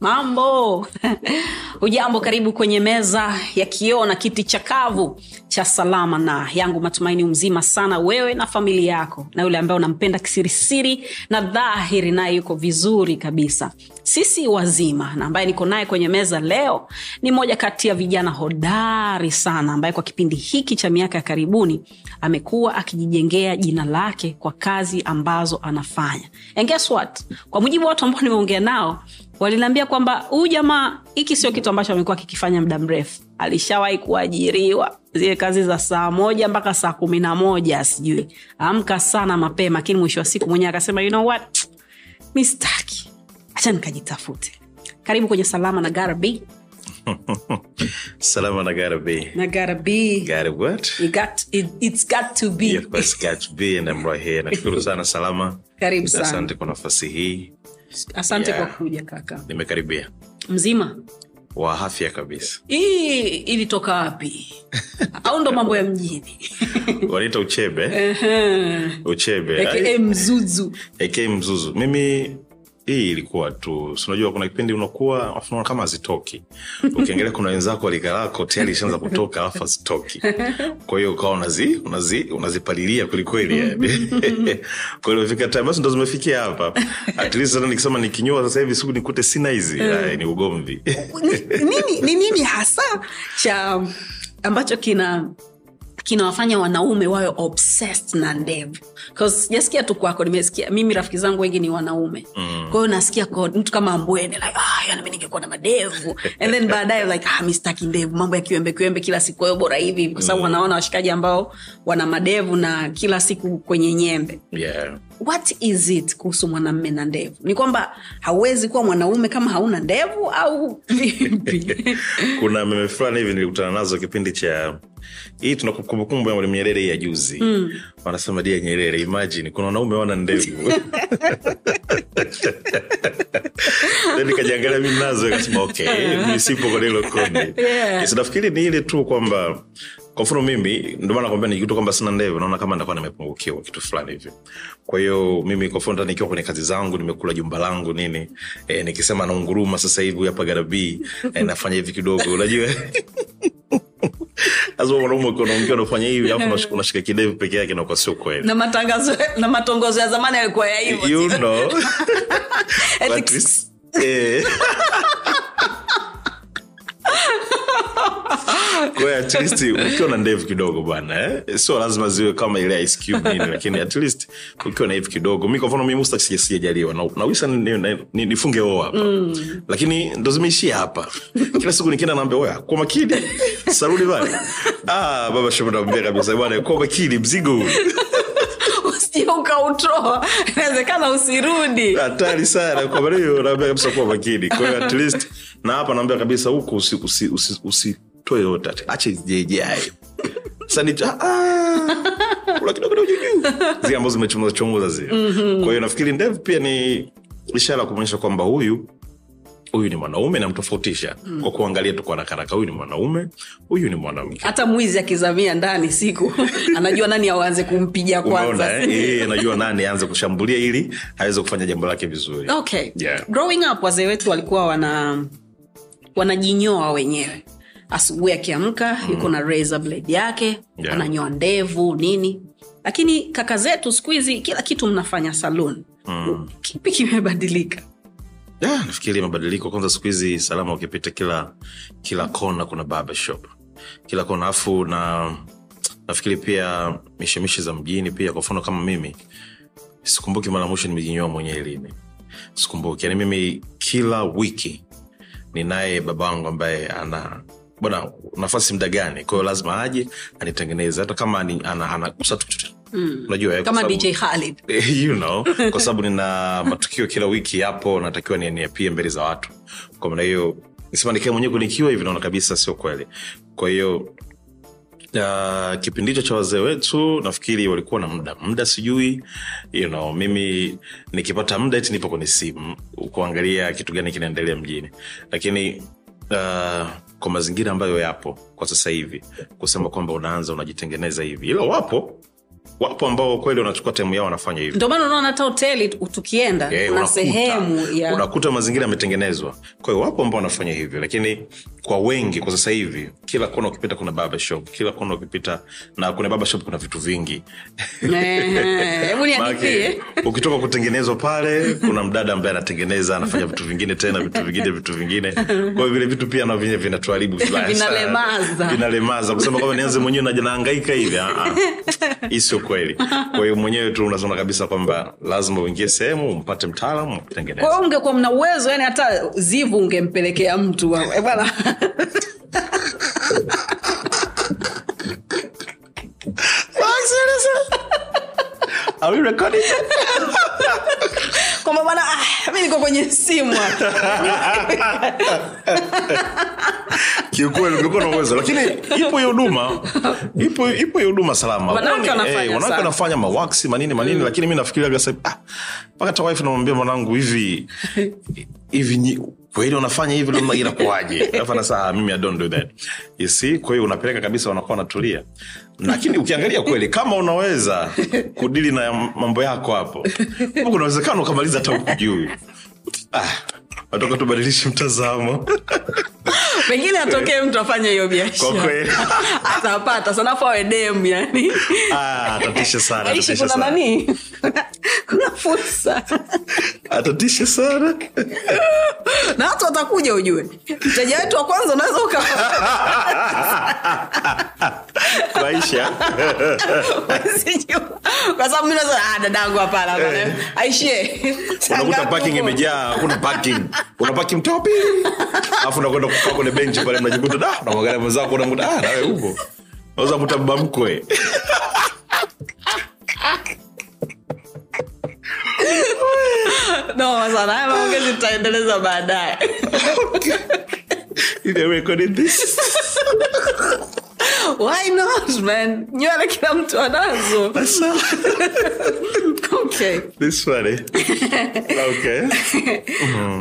Mambo hujambo, karibu kwenye meza ya kioo na kiti chakavu cha Salama na yangu. Matumaini mzima sana wewe na familia yako, na yule ambaye unampenda kisirisiri na dhahiri, naye yuko vizuri kabisa. Sisi wazima, na ambaye niko naye kwenye meza leo ni moja kati ya vijana hodari sana, ambaye kwa kipindi hiki cha miaka ya karibuni amekuwa akijijengea jina lake kwa kazi ambazo anafanya. And guess what? Kwa mujibu wa watu ambao nimeongea nao waliniambia kwamba huyu jamaa hiki sio kitu ambacho amekuwa kikifanya muda mrefu. Alishawahi kuajiriwa zile kazi za saa moja mpaka saa kumi na moja sijui amka sana mapema, lakini mwisho wa siku mwenyewe akasema you know what, mi sitaki, acha nikajitafute. Karibu kwenye Salama na Gara Salama na gotta. Na Gara B. What? You got, it, it's got to be. Yeah, of course, got to be and I'm right here. Nashukuru sana Salama. Karibu sana. Asante kwa nafasi hii. Asante Yeah. kwa kuja kaka. Nimekaribia. Mzima Wa afya kabisa. hii ilitoka wapi? au ndo mambo ya mjini? Wanaita uchebe. Uchebe. mzuzu eke mzuzu. Mimi hii ilikuwa tu. Sinajua kuna kipindi unakuwa unaona kama hazitoki. Ukiangalia kuna wenzako walikalako tayari ishaanza kutoka alafu hazitoki. Kwa hiyo ukawa unazi, unazi, unazipalilia kwelikweli yani kwa hiyo imefika time basi ndo zimefikia hapa. At least hata nikisema nikinyoa sasa hivi siku nikute sina hizi. Ay, ni ugomvi. Ni- nini, ni nini hasa cha ambacho kina kinawafanya wanaume wawe obsessed na ndevu. Sijasikia tu kwako nimesikia mimi rafiki zangu wengi ni wanaume. Mm. kwahiyo nasikia kwa mtu kama ambwene like ah, yani mi ningekuwa na madevu. And then baadaye like ah, mistaki ndevu mambo ya kiwembe kiwembe kila siku ayo bora hivi hivi, kwa sababu wanaona washikaji ambao wana madevu na kila siku kwenye nyembe. Yeah. What is it kuhusu mwanamme na ndevu? Ni kwamba hauwezi kuwa mwanaume kama hauna ndevu au vipi? Kuna meme fulani hivi nilikutana nazo kipindi cha hii tuna kumbukumbu ya mwalimu nyerere hii ya juzi. Mm. wanasema dia nyerere imagine kuna wanaume wana ndevu. Nikajiangalia mi nazo kasema okay mi sipo kwenye hilo kundi Yeah. Nafikiri ni ile tu kwamba kwa mfano mimi ndio maana nakwambia nikikuta kwamba sina ndevu naona kama nitakuwa nimepungukiwa kitu fulani hivi. Kwa hiyo mimi kwa mfano nikiwa kwenye kazi zangu nimekula jumba langu nini e, nikisema naunguruma sasa hivi hapa garabii e, nafanya hivi kidogo unajua? Lazima mwanaume unaongea unafanya hivi alafu unashika kidevu peke yake nakuwa sio kweli. Na matangazo na matongozo ya zamani yalikuwa ya hivyo you know At least, ukiwa na ndevu kidogo bwana eh? sio lazima ziwe kama ile ice cube nini lakini at least ukiwa na hivi kidogo. Mi kwa mfano mi musta sijajaliwa. Nawisa na ni- ni- ni- nifunge oo hapa. Mm. lakini ndo zimeishia hapa. Kila siku nikienda naambia oya kwa makini. Sarudi bana ah, baba shomo naambia kabisa bwana kwa makini mzigo huu. Ukautoa inawezekana usirudi. Hatari sana. Kwa maana hiyo naambia kabisa kuwa makini. Kwa hiyo at least na hapa naambia kabisa huku usi, usi, usi, usitoe yote ati- acha ijejae kula kidogo kidogo zile ambazo zimechomoza chomoza zile. Kwa hiyo nafikiri ndevu pia ni ishara ya kuonyesha kwamba huyu huyu ni mwanaume namtofautisha kwa kuangalia tu kwa rakaraka huyu ni mwanaume huyu ni mwanamke. Hata mwizi akizamia ndani siku anajua nani auanze kumpiga umeona kwanza eh? Anajua nani aanze kushambulia ili aweze kufanya jambo lake vizuri. Okay. Yeah. growing up wazee wetu walikuwa wana wanajinyoa wenyewe asubuhi akiamka mm. yuko na razor blade yake Yeah. ananyoa ndevu nini. Lakini kaka zetu siku hizi kila kitu mnafanya saloon Mm. kipi kimebadilika? Yeah, nafikiri mabadiliko. Kwanza siku hizi salama ukipita kila kila kona kuna barbershop kila kona afu na nafikiri pia mishemishe za mjini pia. Kwa mfano kama mimi sikumbuki mara mwisho nimejinyoa mwenyewe lini sikumbuki. Yani mimi kila wiki ninaye babangu ambaye ana bwana nafasi mda gani? Kwahiyo lazima aje anitengeneze. Hata kama ni- ana- anagusa tu. Eh, kama dj Khalid. you know kwa sababu nina matukio kila wiki yapo natakiwa niapie mbele za watu. Kwa maana hiyo nisema nikae mwenyewe kunikiwa hivi naona kabisa sio kweli. Kwa hiyo Uh, kipindi hicho cha wazee wetu nafikiri walikuwa na muda. Muda sijui you know, mimi nikipata muda eti nipo kwenye simu kuangalia kitu gani kinaendelea mjini. Lakini uh, kwa mazingira ambayo yapo kwa sasa hivi kusema kwamba unaanza unajitengeneza hivi. Ila wapo wapo ambao kweli wanachukua temu yao wanafanya hivyo. Ndio maana unaona hata hoteli tukienda yeah, kuna sehemu ya unakuta mazingira yametengenezwa. Kwa hiyo wapo ambao wanafanya hivyo lakini kwa wengi kwa sasa hivi kila kona ukipita kuna baba shop kila kona ukipita na kuna baba shop kuna vitu vingi. Hebu niandikie. Ukitoka kutengenezwa pale kuna mdada ambaye anatengeneza anafanya vitu vingine tena vitu vingine vitu vingine. Kwa hiyo vile vitu pia na vyenye vinatuharibu. Vinalemaza. vinalemaza. Kusema kwamba nianze mwenyewe naja hivi ah, ah. hii sio kweli. Kwa hiyo mwenyewe tu unasema kabisa kwamba lazima uingie sehemu umpate mtaalamu kutengeneza. Kwa hiyo ungekuwa mna uwezo yani hata zivu ungempelekea mtu Eh, bwana. Are we recording? Kwamba bwana ah, mi niko kwenye simu kiukweli ungekuwa na uwezo. Lakini ipo hiyo huduma. Ipo ipo hiyo huduma salama. Wanawake wanafanya eh, wanafanya mawaksi manini manini lakini mi nafikiria gasa ah, mpaka tawaifu namwambia mwanangu hivi hivi kweli unafanya hivi ndio inakuaje "Ah, mimi i don't do that. You see kwa hiyo unapeleka kabisa wanakuwa wanatulia lakini ukiangalia kweli kama unaweza kudili na mambo yako hapo kuna uwezekano ukamaliza hata ukujui juu ah, watoka tubadilishe mtazamo pengine atokee mtu afanye hiyo biashara. atapata sanafu awe dem yani. Ah, sana aishi kuna sana. kuna fursa. Atatishe sana. Na watu watakuja ujue. Mteja wetu wa kwanza unaweza uka kwaisha kwa sababu mi naweza ah, dadangu hapana hapana. Eh. aishie. Unakuta parking imejaa hakuna parking. Unapaki mtopi alafu unakwenda kukaa kwenye benchi pale mnajikuta da unamwangalia mwenzako unamkuta ah nawe upo. Naweza kuta baba mkwe no sana haya maongezi tutaendeleza baadaye. Why not man? Nywele kila mtu anazo. Okay. This funny okay.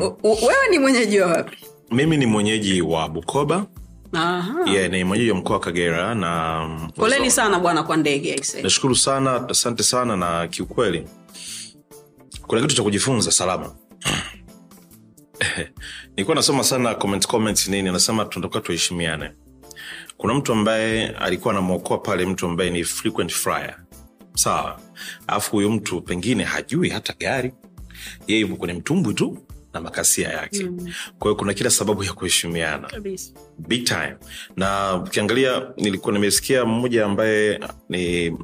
U- u- wewe ni mwenyeji wa wapi mimi ni mwenyeji wa bukoba. Yeah, ni mwenyeji wa mkoa wa kagera na poleni sana bwana kwa ndege nashukuru sana asante sana na kiukweli kuna kitu cha kujifunza salama. Nilikuwa nasoma sana comment, comment nini anasema tunatakiwa tuheshimiane. Kuna mtu ambaye alikuwa anamwokoa pale mtu ambaye ni frequent flyer. Sawa. Alafu huyu mtu pengine hajui hata gari. Yeye yupo kwenye mtumbwi tu na makasia yake. Mm. kwa hiyo kuna kila sababu ya kuheshimiana. Big time. Na ukiangalia nilikuwa nimesikia mmoja ambaye ni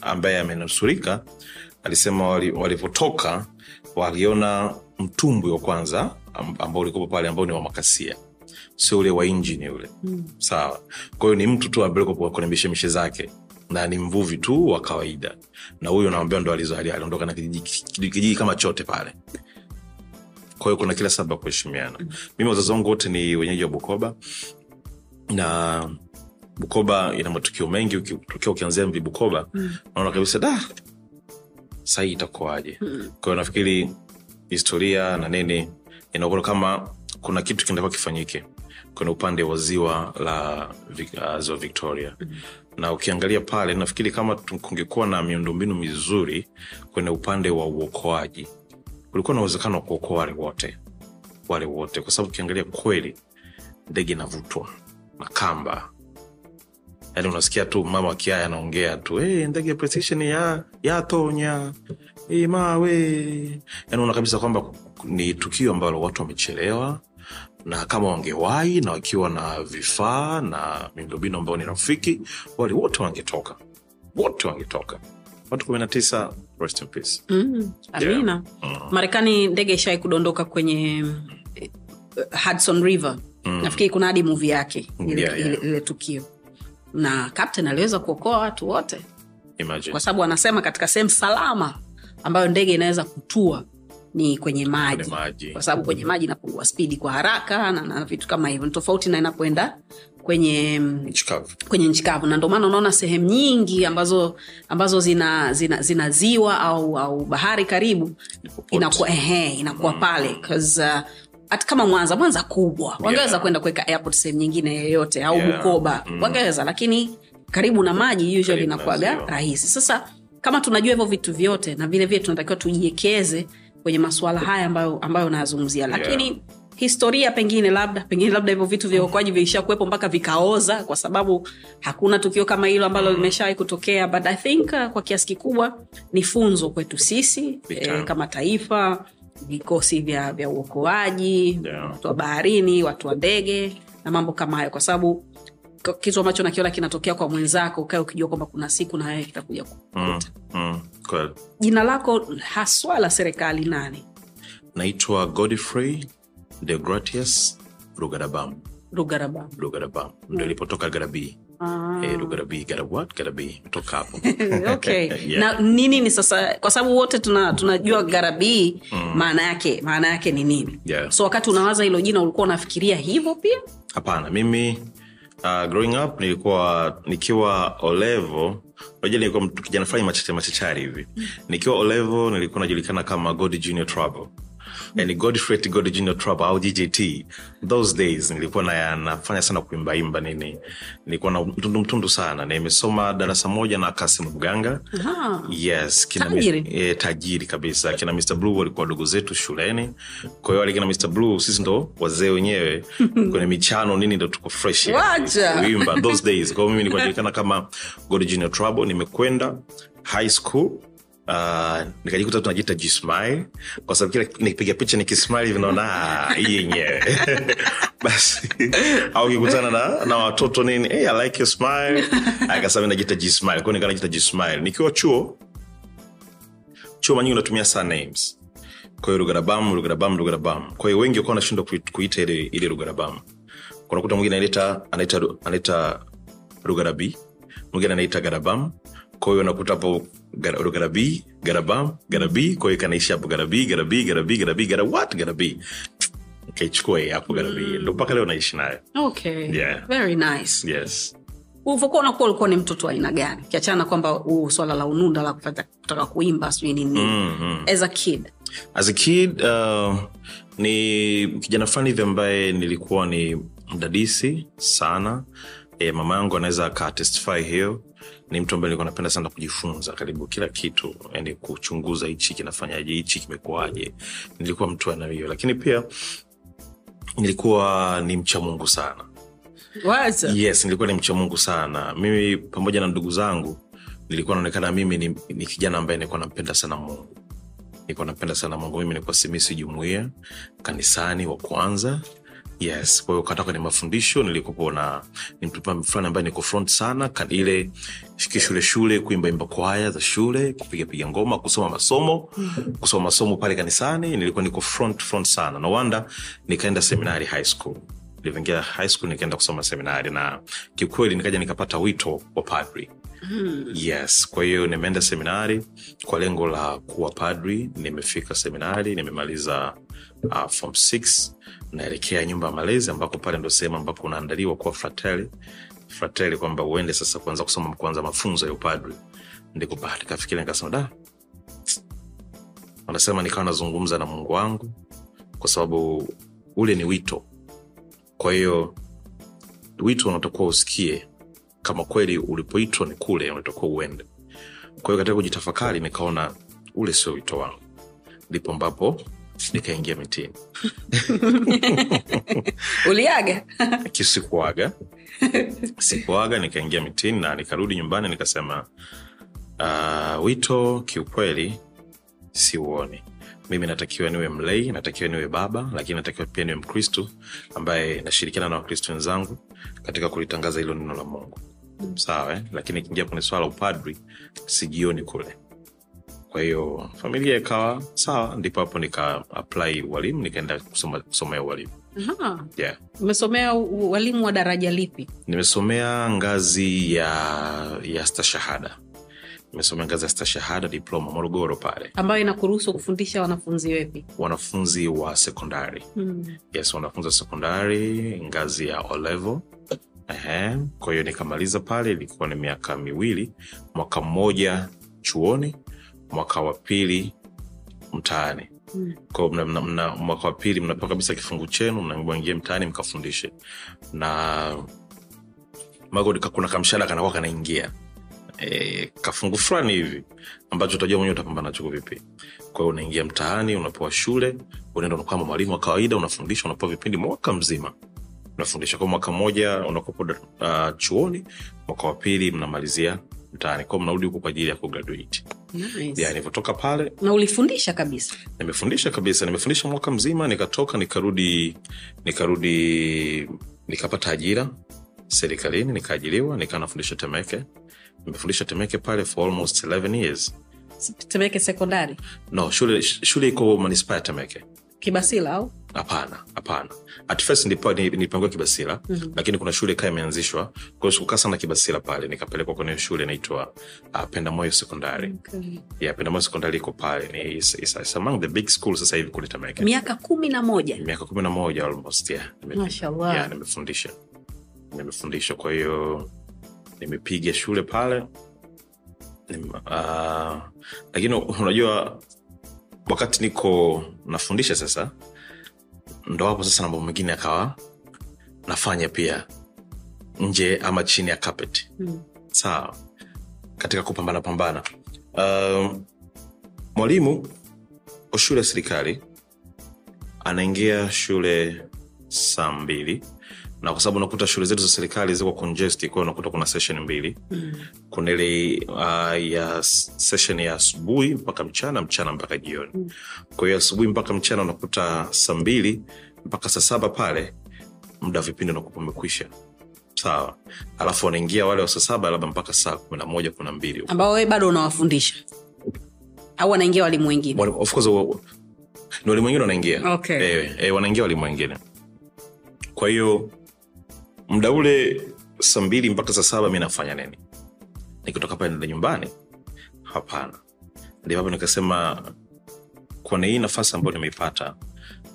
ambaye amenusurika alisema wali- walivyotoka waliona mtumbwi wa kwanza am- ambao ulikuwa pale ambao ni wa makasia. Sio ule wa injini ule. Mm. sawa. Kwa hiyo ni mtu tu ambaye kwenye mishemishe zake na ni mvuvi tu wa kawaida. Na huyo naambia ndo aliondoka na kijiji kama chote pale kwa hiyo kuna kila sababu ya kuheshimiana mimi wazazi wangu wote ni wenyeji wa bukoba na bukoba ina matukio mengi uki- tukiwa ukianzia mvi bukoba mm. naona kabisa da sahii itakuwaje mm. kwa hiyo nafikiri historia na nini inakuwa kama kuna kitu kinatakiwa kifanyike kwenye upande wa ziwa la uh, ziwa victoria mm. na ukiangalia pale nafikiri kama kungekuwa na miundombinu mizuri kwenye upande wa uokoaji kulikuwa na uwezekano wa kuokoa wale wote. Wale wote. Kwa sababu ukiangalia kweli ndege inavutwa na kamba. Yaani unasikia tu mama wakiaya anaongea tu hey, ndege precision ya yatonya hey, mawe. Yaani una kabisa kwamba ni tukio ambalo watu wamechelewa na kama wangewahi na wakiwa na vifaa na miundombinu ambayo ni rafiki wale wote wangetoka. Wote wangetoka watu kumi na tisa rest in peace. Mm, amina. Marekani ndege ishawai kudondoka kwenye eh, hudson river. Nafikiri kuna hadi muvi yake ile, Yeah, yeah. ile, ile tukio. Na captain aliweza kuokoa watu wote. Imagine. Kwa sababu anasema katika sehemu salama ambayo ndege inaweza kutua ni kwenye maji. Maji. kwa sababu kwenye maji inapungua spidi kwa haraka na, na vitu kama hivyo. Ni tofauti na inapoenda kwenye nchikavu. nchi kwenye nchi kavu. Na ndio maana unaona sehemu nyingi ambazo ambazo zina, zina, zina ziwa au, au bahari karibu inakuwa, ehe, inakuwa pale uh, hata kama mwanza mwanza kubwa wangeweza Yeah. kwenda kuweka airport sehemu nyingine yoyote au Yeah. bukoba wangeweza lakini karibu na maji usually inakuwaga rahisi. Sasa kama tunajua hivyo vitu vyote na vile vile tunatakiwa tujiekeze kwenye masuala haya ambayo ambayo unayazungumzia lakini historia pengine labda pengine labda hivyo vitu vya uokoaji vilisha kuwepo mpaka vikaoza kwa sababu hakuna tukio kama hilo ambalo limeshawai kutokea but i think uh, kwa kiasi kikubwa ni funzo kwetu sisi eh, kama taifa vikosi vya, vya uokoaji Yeah. watu wa baharini watu wa ndege na mambo kama hayo kwa sababu kitu ambacho nakiona kinatokea kwa mwenzako ukae ukijua kwamba kuna siku na wewe kitakuja kukuta mm. Mm. jina lako haswa la serikali nani naitwa godfrey degratius rugadabam rugaraba rugadabam ndo ilipotoka garabii Ah. Eh? Garabii, imetoka hapo. Okay. Yeah. na nini ni sasa? Kwa sababu wote tuna, tunajua garabii maana yake maana yake ni nini? Yeah. so wakati unawaza hilo jina ulikuwa unafikiria hivyo pia? Hapana. Mimi uh, growing up nilikuwa nikiwa olevo unajua nilikuwa kijana fulani machache machachari hivi. Nikiwa olevo nilikuwa najulikana kama god junior trouble yani godfrey god junior Trap au GJT. those days nilikuwa na, nafanya sana kuimbaimba nini. Nilikuwa na mtundu mtundu sana. Na nimesoma darasa moja na kasim mganga. Aha. yes kina Tajiri. e, tajiri kabisa. Kina mr blue walikuwa wadogo zetu shuleni. Kwa hiyo alikina mr blue sisi ndo wazee wenyewe. Kwenye michano nini ndo tuko fresh kuimba those days. Kwa hiyo mimi nilikuwa najulikana kama god junior trouble nimekwenda high school Uh, nikajikuta tunajiita jismai kwa sababu kila nikipiga picha nikismile vinaona "Ah, hii yenyewe. Basi au kikutana na, na watoto nini hey, I like your smile. Akasema najiita jismile kwao nikaa najiita jismile nikiwa chuo chuo manyingi unatumia surnames. Kwa hiyo rugarabam rugarabam rugarabam kwa hiyo wengi wakuwa wanashindwa kuita ile ile rugarabam kunakuta mwingine anaita anaita anaita rugarabi mwingine anaita garabam kwa hiyo unakuta hapo gara- rugarabi garabam garabi kwa hiyo kanaisha hapo garabi garabi garabi garabi gara what? Garabi kaichukua hii hapo garabi ndo mpaka leo naishi nayo. Okay. Yeah. very nice. Yes. Ulivyokuwa unakuwa ulikuwa ni mtoto wa aina gani? Kiachana kwamba uh, swala la ununda la kutaka kuimba sijui nini. Mm-hmm. as a kid. As a kid uh, ni kijana fulani hivi ambaye nilikuwa ni mdadisi sana. E, mama yangu anaweza akatestify hiyo ni mtu ambaye nilikuwa napenda sana kujifunza karibu kila kitu yani kuchunguza hichi kinafanyaje hichi kimekuaje. nilikuwa mtu ana hiyo lakini pia nilikuwa ni mcha mungu sana. What? yes nilikuwa ni mcha mungu sana. Mimi pamoja na ndugu zangu nilikuwa naonekana mimi ni, ni kijana ambaye nilikuwa nampenda sana mungu. Nilikuwa napenda sana mungu. Mimi nilikuwa simisi jumuia kanisani wa kwanza yes kwa hiyo kata kwenye mafundisho nilikopo na ni mtu fulani ambaye niko front sana ile shule shule kuimbaimba kwaya za shule kupigapiga ngoma kusoma masomo kusoma masomo pale kanisani nilikuwa niko front front sana. No wanda nikaenda seminari high school. Nilivyoingia high school nikaenda kusoma seminari na kiukweli nikaja nikapata wito wa padri. Yes kwa hiyo nimeenda seminari kwa lengo la kuwa padri. Nimefika seminari nimemaliza uh, form 6 naelekea nyumba ya malezi ambako pale ndo sehemu ambako unaandaliwa kuwa frateli frateli kwamba uende sasa kuanza kusoma kuanza mafunzo ya upadri. Ndiko bahati kafikiri nikasema da. Wanasema nikawa nazungumza na mungu wangu kwa sababu ule ni wito. Kwa hiyo wito unatakuwa usikie kama kweli ulipoitwa ni kule unatakuwa uende. Kwa hiyo katika kujitafakari nikaona ule sio wito wangu. Ndipo ambapo nikaingia mitini. Uliaga? Kisikuaga sikuaga. Nikaingia mitini na nikarudi nyumbani nikasema uh, wito kiukweli siuoni. Mimi natakiwa niwe mlei natakiwa niwe baba lakini natakiwa pia niwe mkristu ambaye nashirikiana na wakristu wenzangu katika kulitangaza hilo neno la mungu. Sawa eh? lakini ikiingia kwenye swala la upadri sijioni kule kwa hiyo familia ikawa sawa ndipo hapo nika apply ualimu nikaenda kusoma, kusomea ualimu yeah. umesomea ualimu wa daraja lipi? Nimesomea ngazi ya ya stashahada. Nimesomea ngazi ya stashahada diploma morogoro pale. Ambayo inakuruhusu kufundisha wanafunzi wepi? Wanafunzi wa sekondari. Yes wanafunzi wa sekondari ngazi ya olevo kwa hiyo nikamaliza pale ilikuwa ni miaka miwili mwaka mmoja chuoni mwaka wa pili mtaani. Mm. kwao mna, mna, mna, mwaka wa pili mnapewa kabisa kifungu chenu mnaingia mtaani mkafundishe. Na kuna kamshada kanakuwa kanaingia. E, kafungu fulani hivi ambacho utajua mwenyewe utapambana nacho vipi. Kwa hiyo unaingia mtaani unapewa shule unaenda kama mwalimu wa kawaida unafundisha unapewa vipindi mwaka mzima. Unafundisha. Kwa mwaka mmoja unakopo uh, chuoni mwaka wa pili mnamalizia mtaani. Kwao mnarudi huku kwa ajili ya kugraduate. Nice. yeah, nilivyotoka pale na ulifundisha kabisa? Nimefundisha kabisa. Nimefundisha mwaka mzima nikatoka nikarudi nikarudi nikapata ajira serikalini nikaajiriwa nikaa nafundisha temeke. Nimefundisha temeke pale for almost 11 years. Temeke sekondari? No shule shule iko manispaa ya temeke. Kibasila au hapana hapana. At first nilipa- nilipangiwa kibasila Mhm. lakini kuna shule kaa imeanzishwa. Kwa hiyo sikukaa sana kibasila pale nikapelekwa kwenye shule inaitwa uh, pendamoyo sekondari. Okay. yeah, pendamoyo sekondari iko pale. Ni is, is, is among the big school sasa hivi kule temeke miaka kumi na moja. Miaka kumi na moja almost yeah. Mashallah. yeah, nimefundisha. Nimefundisha. Kwa hiyo nimepiga shule pale. Nime, uh, lakini unajua wakati niko nafundisha sasa ndo hapo sasa mambo mengine akawa nafanya pia nje ama chini ya carpet Mm. sawa katika kupambana pambana um, mwalimu wa shule ya serikali anaingia shule saa mbili na kwa sababu unakuta shule zetu za serikali ziko congest kwao unakuta kuna session mbili Mm. kuna ile uh, ya session ya asubuhi mpaka mchana mchana mpaka jioni Mm. kwa hiyo asubuhi mpaka mchana unakuta saa mbili mpaka saa saba pale muda wa vipindi unakupa umekwisha. Sawa. Alafu wanaingia wale wa saa saba labda mpaka saa kumi na moja kumi na mbili ambao wee bado unawafundisha? Au wanaingia walimu wengine? Of course ni walimu wengine wanaingia. Okay. e, e, wanaingia walimu wengine. Kwa hiyo mda ule saa mbili mpaka saa saba mi nafanya nini? Nikitoka pale nenda nyumbani? Hapana. Ndipapo hapo nikasema kwenye hii nafasi ambayo nimeipata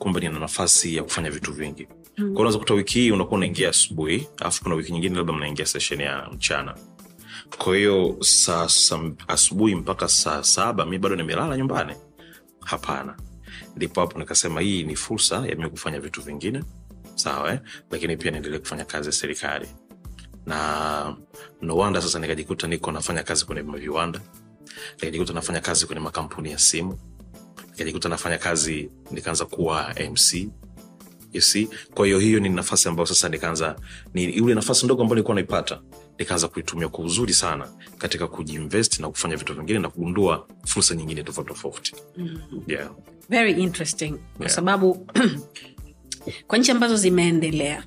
kumbe nina nafasi ya kufanya vitu vingi. Mm. unaweza kuta wiki hii unakuwa unaingia asubuhi alafu kuna wiki nyingine labda mnaingia seshen ya mchana. Kwa hiyo saa asubuhi mpaka saa saba mi bado nimelala nyumbani. Hapana. Ndipo hapo nikasema hii ni fursa ya mi kufanya vitu vingine sawa eh? lakini pia niendelee kufanya kazi ya serikali. Na nowanda sasa nikajikuta niko nafanya kazi kwenye viwanda nikajikuta nafanya kazi kwenye makampuni ya simu nikajikuta nafanya kazi nikaanza kuwa mc you see? Kwa hiyo hiyo ni nafasi ambayo sasa nikaanza ni ile nafasi ndogo ambayo nilikuwa naipata nikaanza kuitumia kwa uzuri sana katika kujiinvest na kufanya vitu vingine na kugundua fursa nyingine tofauti tofauti. Yeah. very interesting. Kwa sababu kwa nchi ambazo zimeendelea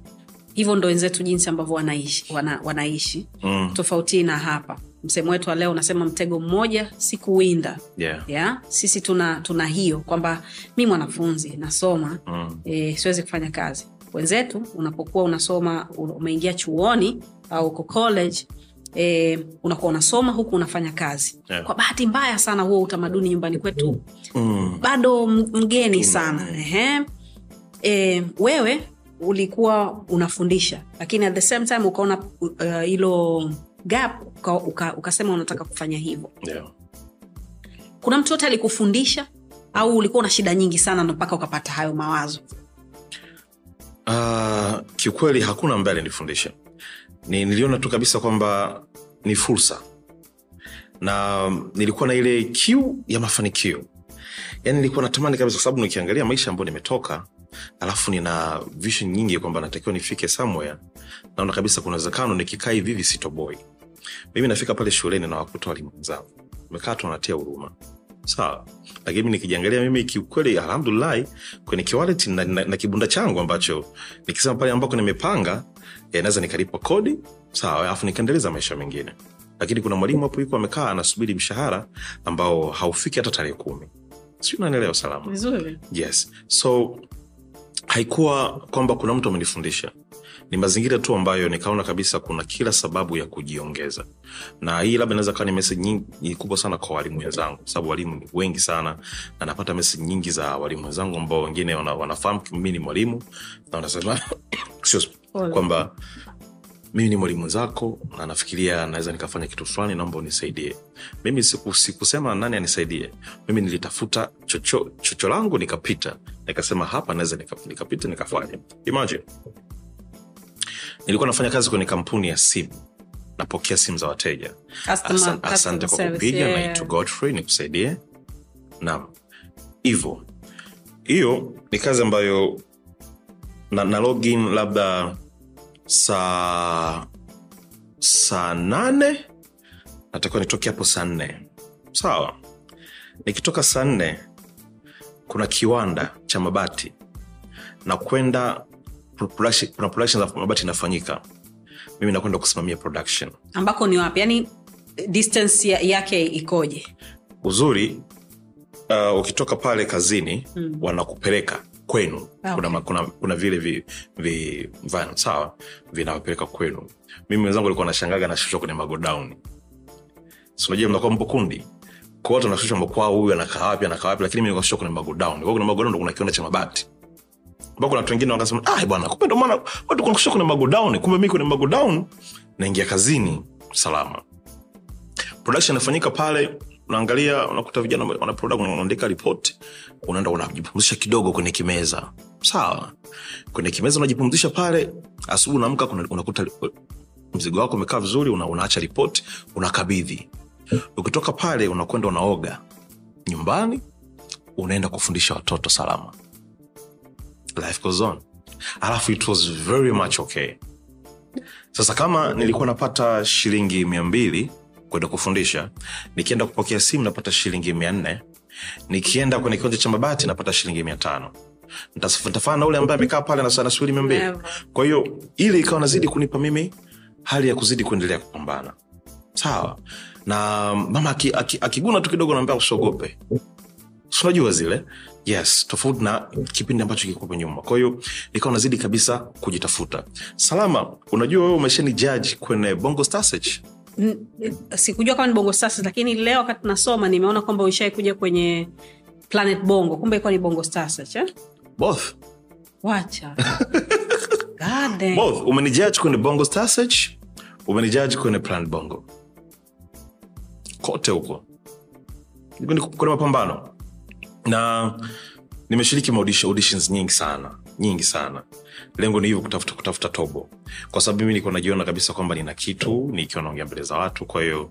hivyo ndo wenzetu jinsi ambavyo wanaishi, wana, wanaishi. Mm, tofauti na hapa msemo wetu wa leo unasema mtego mmoja si kuwinda yeah. Yeah? sisi tuna tuna hiyo kwamba mi mwanafunzi nasoma Mm, e, siwezi kufanya kazi wenzetu unapokuwa unasoma umeingia chuoni au uko college e, unakuwa unasoma huku unafanya kazi Yeah. kwa bahati mbaya sana huo utamaduni nyumbani kwetu mm, bado mgeni sana Ehe. E, wewe ulikuwa unafundisha lakini at the same time ukaona uh, hilo gap uka, uka, ukasema unataka kufanya hivyo. Yeah. kuna mtu yote alikufundisha au ulikuwa una shida nyingi sana mpaka ukapata hayo mawazo? Uh, kiukweli hakuna ambaye alinifundisha. Ni, niliona tu kabisa kwamba ni fursa. Na nilikuwa na ile kiu ya mafanikio. Yani nilikuwa natamani kabisa kwa sababu nikiangalia maisha ambayo nimetoka alafu nina vision nyingi kwamba natakiwa nifike somewhere naona kabisa kuna uwezekano nikikaa hivi hivi sitoboi mimi nafika pale shuleni na wakuta walimu wenzangu. Mekaa tu wanatia huruma. Sawa. Lakini mi nikijiangalia mimi kiukweli alhamdulillahi kwenye kiwalet na, na, na kibunda changu ambacho nikisema pale ambako nimepanga eh, naweza nikalipa kodi sawa alafu nikaendeleza maisha mengine. Lakini kuna mwalimu hapo yuko amekaa anasubiri mshahara ambao haufiki hata tarehe kumi. Si unanielewa salama. Vizuri. Yes. So haikuwa kwamba kuna mtu amenifundisha ni mazingira tu ambayo nikaona kabisa kuna kila sababu ya kujiongeza. Na hii labda inaweza kawa ni meseji nyingi kubwa sana kwa walimu wenzangu kwa sababu walimu ni wengi sana na napata meseji nyingi za walimu wenzangu ambao wengine wana, wanafahamu ni mwalimu na wanasema kwamba mimi ni mwalimu zako na nafikiria naweza nikafanya kitu fulani naomba unisaidie. Mimi siku, sikusema nani anisaidie. Mimi nilitafuta chocho, chocho langu nikapita nikasema hapa naweza nikapita nikafanya. Imagine nilikuwa nafanya kazi kwenye kampuni ya simu. Napokea simu za wateja. Asan- asante kwa kupiga yeah. godfrey nikusaidie. Nam hivo. Hiyo ni kazi ambayo na, na login labda saa saa nane. Natakiwa nitoke hapo saa nne. Sawa. Nikitoka saa nne kuna kiwanda cha mabati. Na kwenda production- kuna production za mabati inafanyika. Mimi nakwenda kusimamia production. Ambako ni wapi? Yani distance ya, yake ikoje? Uzuri uh, ukitoka pale kazini mm. wanakupeleka kwenu. Okay. kuna, kuna, kuna vile vi, vi van sawa? Vinawapeleka kwenu. Mimi wenzangu alikuwa nashangaga nashushwa kwenye magodauni sinajua mnakuwa mpo kundi? Kwa watu wanashushwa mkwao huyu anakaa wapi anakaa wapi lakini mi nikashushwa kwenye magodauni kwao kuna magodauni ndo kuna kiwanda cha mabati ambao kuna watu wengine wakasema ah bwana kumbe ndo maana watu kunakusha kwenye magodown, kumbe mi kwenye magodown. Naingia kazini salama. Production inafanyika pale unaangalia unakuta vijana wana unaandika ripoti unaenda unajipumzisha kidogo kwenye kimeza. Sawa. Kwenye kimeza unajipumzisha pale asubuhi unaamka unakuta mzigo wako umekaa vizuri una, unaacha ripoti unakabidhi. Ukitoka pale unakwenda unaoga. Nyumbani unaenda kufundisha watoto salama life goes on. Alafu it was very much okay. Sasa kama nilikuwa napata shilingi mia mbili kwenda kufundisha nikienda kupokea simu napata shilingi mia nne nikienda kwenye kiwanja cha mabati napata shilingi mia tano. Nitaf- nitafana na ule ambaye amekaa pale na mia mbili. Kwa hiyo ili ikawa nazidi kunipa mimi hali ya kuzidi kuendelea kupambana. Sawa. Na mama akiguna aki, aki tu kidogo naambia usiogope Si unajua zile yes tofauti na kipindi ambacho kikopo nyuma. Kwa hiyo nikawa nazidi kabisa kujitafuta. Salama unajua wewe umeshani jaji kwenye bongo Star Search? Sikujua kama ni bongo stars lakini leo wakati nasoma nimeona kwamba uishai kuja kwenye planet bongo. Kumbe ikuwa ni bongo stars eh? both. Wacha. Both. Umenijaji kwenye bongo Star Search, umenijaji kwenye planet bongo. Kote huko. Kwenye mapambano na nimeshiriki auditions nyingi sana nyingi sana. Lengo ni hivyo kutafuta kutafuta tobo. Kwa sababu mimi niko najiona kabisa kwamba nina kitu nikiwa naongea mbele za watu kwa hiyo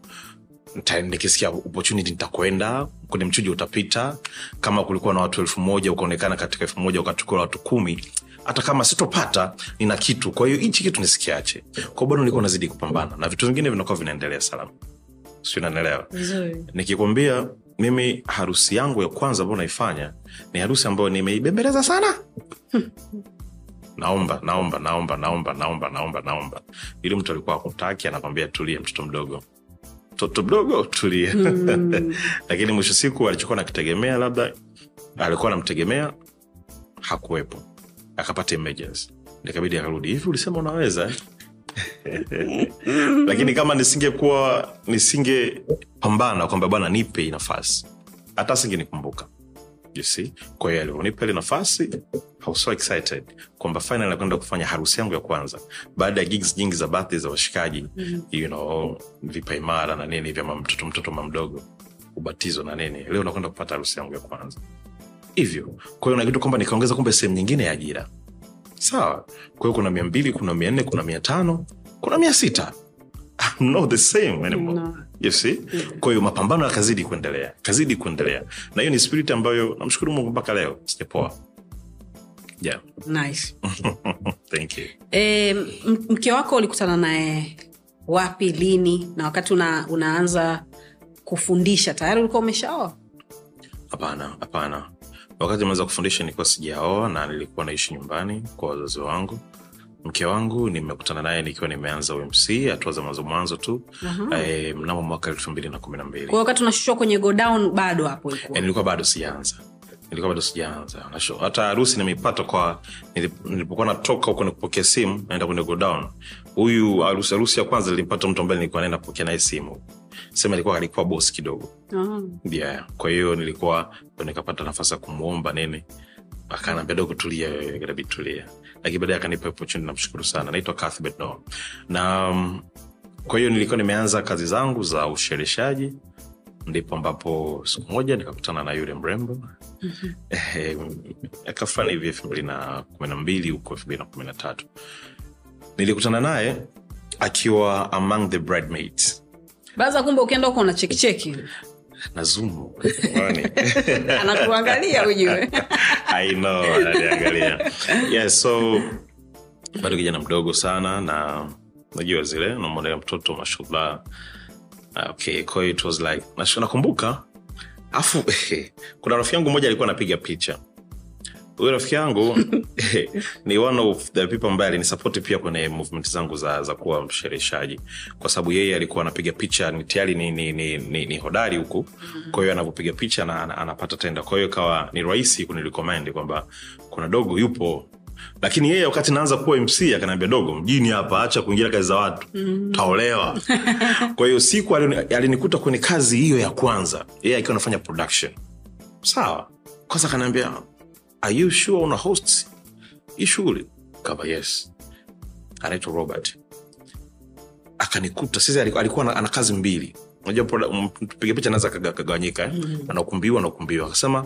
nikisikia opportunity nitakwenda kwenye mchuji utapita. Kama kulikuwa na watu elfu moja ukaonekana katika elfu moja ukachukua watu kumi hata kama sitopata nina kitu. Kwa hiyo hichi kitu nisikiache. Kwao bado nilikuwa nazidi kupambana. Na vitu vingine vinakuwa vinaendelea salama sinanelewa nikikwambia mimi harusi yangu ya kwanza ambayo naifanya ni harusi ambayo nimeibembeleza sana. Naomba naomba naomba naomba naomba naomba naomba. Ili mtu alikuwa akutaki anakwambia tulie mtoto mdogo. Mtoto mdogo tulie. Lakini mwisho siku alichokuwa nakitegemea labda alikuwa anamtegemea hakuwepo. Akapata emergency. Nikabidi akarudi. Hivi ulisema unaweza? eh?" lakini kama nisingekuwa nisingepambana kwamba bwana nipe hii nafasi hata singenikumbuka. You kwa hiyo ile nafasi I was so excited kwamba final nakwenda kufanya harusi yangu ya kwanza. Baada ya gigs nyingi za birthday za washikaji mm. you know, vipaimara na nini vya mtoto mtoto mamdogo ubatizo na nini. Leo nakwenda kupata harusi yangu ya kwanza. Hivyo kwa hiyo na kitu kwamba nikaongeza kumbe sehemu nyingine ya ajira sawa kwa hiyo kuna mia mbili kuna mia nne kuna mia tano kuna mia sita I'm not the same anymore. No. You see? kwa hiyo mapambano yakazidi kuendelea kazidi kuendelea na hiyo ni spirit ambayo namshukuru mungu mpaka leo sijapoa yeah. Nice. thank you E, mke wako ulikutana naye wapi lini na wakati una, unaanza kufundisha tayari ulikuwa umeshaoa hapana hapana wakati nimeweza kufundisha nilikuwa sijaoa na nilikuwa naishi nyumbani kwa wazazi wangu. Mke wangu nimekutana naye nikiwa nimeanza umc hatua za mwanzo mwanzo tu. E, mnamo mwaka elfu mbili na kumi na mbili. Kwa wakati unashushwa kwenye godown bado hapo e, nilikuwa bado sijaanza. Nilikuwa bado sijaanza. Hata harusi nimeipata kwa nilipokuwa natoka huko nikupokea simu naenda kwenye godown. Huyu harusi harusi ya kwanza nilimpata mtu ambaye nilikuwa naenda kupokea naye simu sema ilikuwa alikuwa bosi kidogo. Ah. yeah. kwa hiyo nilikuwa nikapata nafasi ya kumwomba nini. Akanambia dogo tulia wewe tulia. Lakini baadaye akanipa opportunity namshukuru sana. Naitwa Cuthbert Noah. na um, kwa hiyo nilikuwa nimeanza kazi zangu za ushereshaji. Ndipo ambapo siku moja nikakutana na yule mrembo. Miaka fulani hivi elfu mbili na kumi na mbili huko elfu mbili na kumi na tatu. Nilikutana naye akiwa among the bridesmaids baza kumbe ukienda huko chekicheki na zumu. Anakuangalia ujue ananiangalia. yeah, so bado kijana mdogo sana na najua zile namwonelea mtoto mashallah Ah, okay kwa hiyo it was like nakumbuka. Afu kuna rafiki yangu mmoja alikuwa anapiga picha huyo rafiki yangu ni one of the people ambaye alinisapoti pia kwenye movement zangu za, za kuwa mshereheshaji kwa sababu yeye alikuwa anapiga picha ni tayari ni, ni, ni, ni, ni hodari huku. Kwa hiyo anavyopiga picha na, anapata tenda. Kwa hiyo ikawa ni rahisi kunirikomendi kwamba kuna dogo yupo. Lakini yeye wakati naanza kuwa mc akanaambia dogo mjini hapa acha kuingia kazi za watu. Taolewa. Kwa hiyo siku alinikuta kwenye kazi hiyo ya kwanza. Yeye akiwa anafanya production. Sawa. Kwanza akaniambia are you sure una host hii shughuli? Kava yes. Anaitwa robert. Akanikuta. Sasa aliku- alikuwa ana, kazi mbili. Unajua mpiga picha anaweza kagawanyika mm-hmm. anakumbiwa anaukumbiwa akasema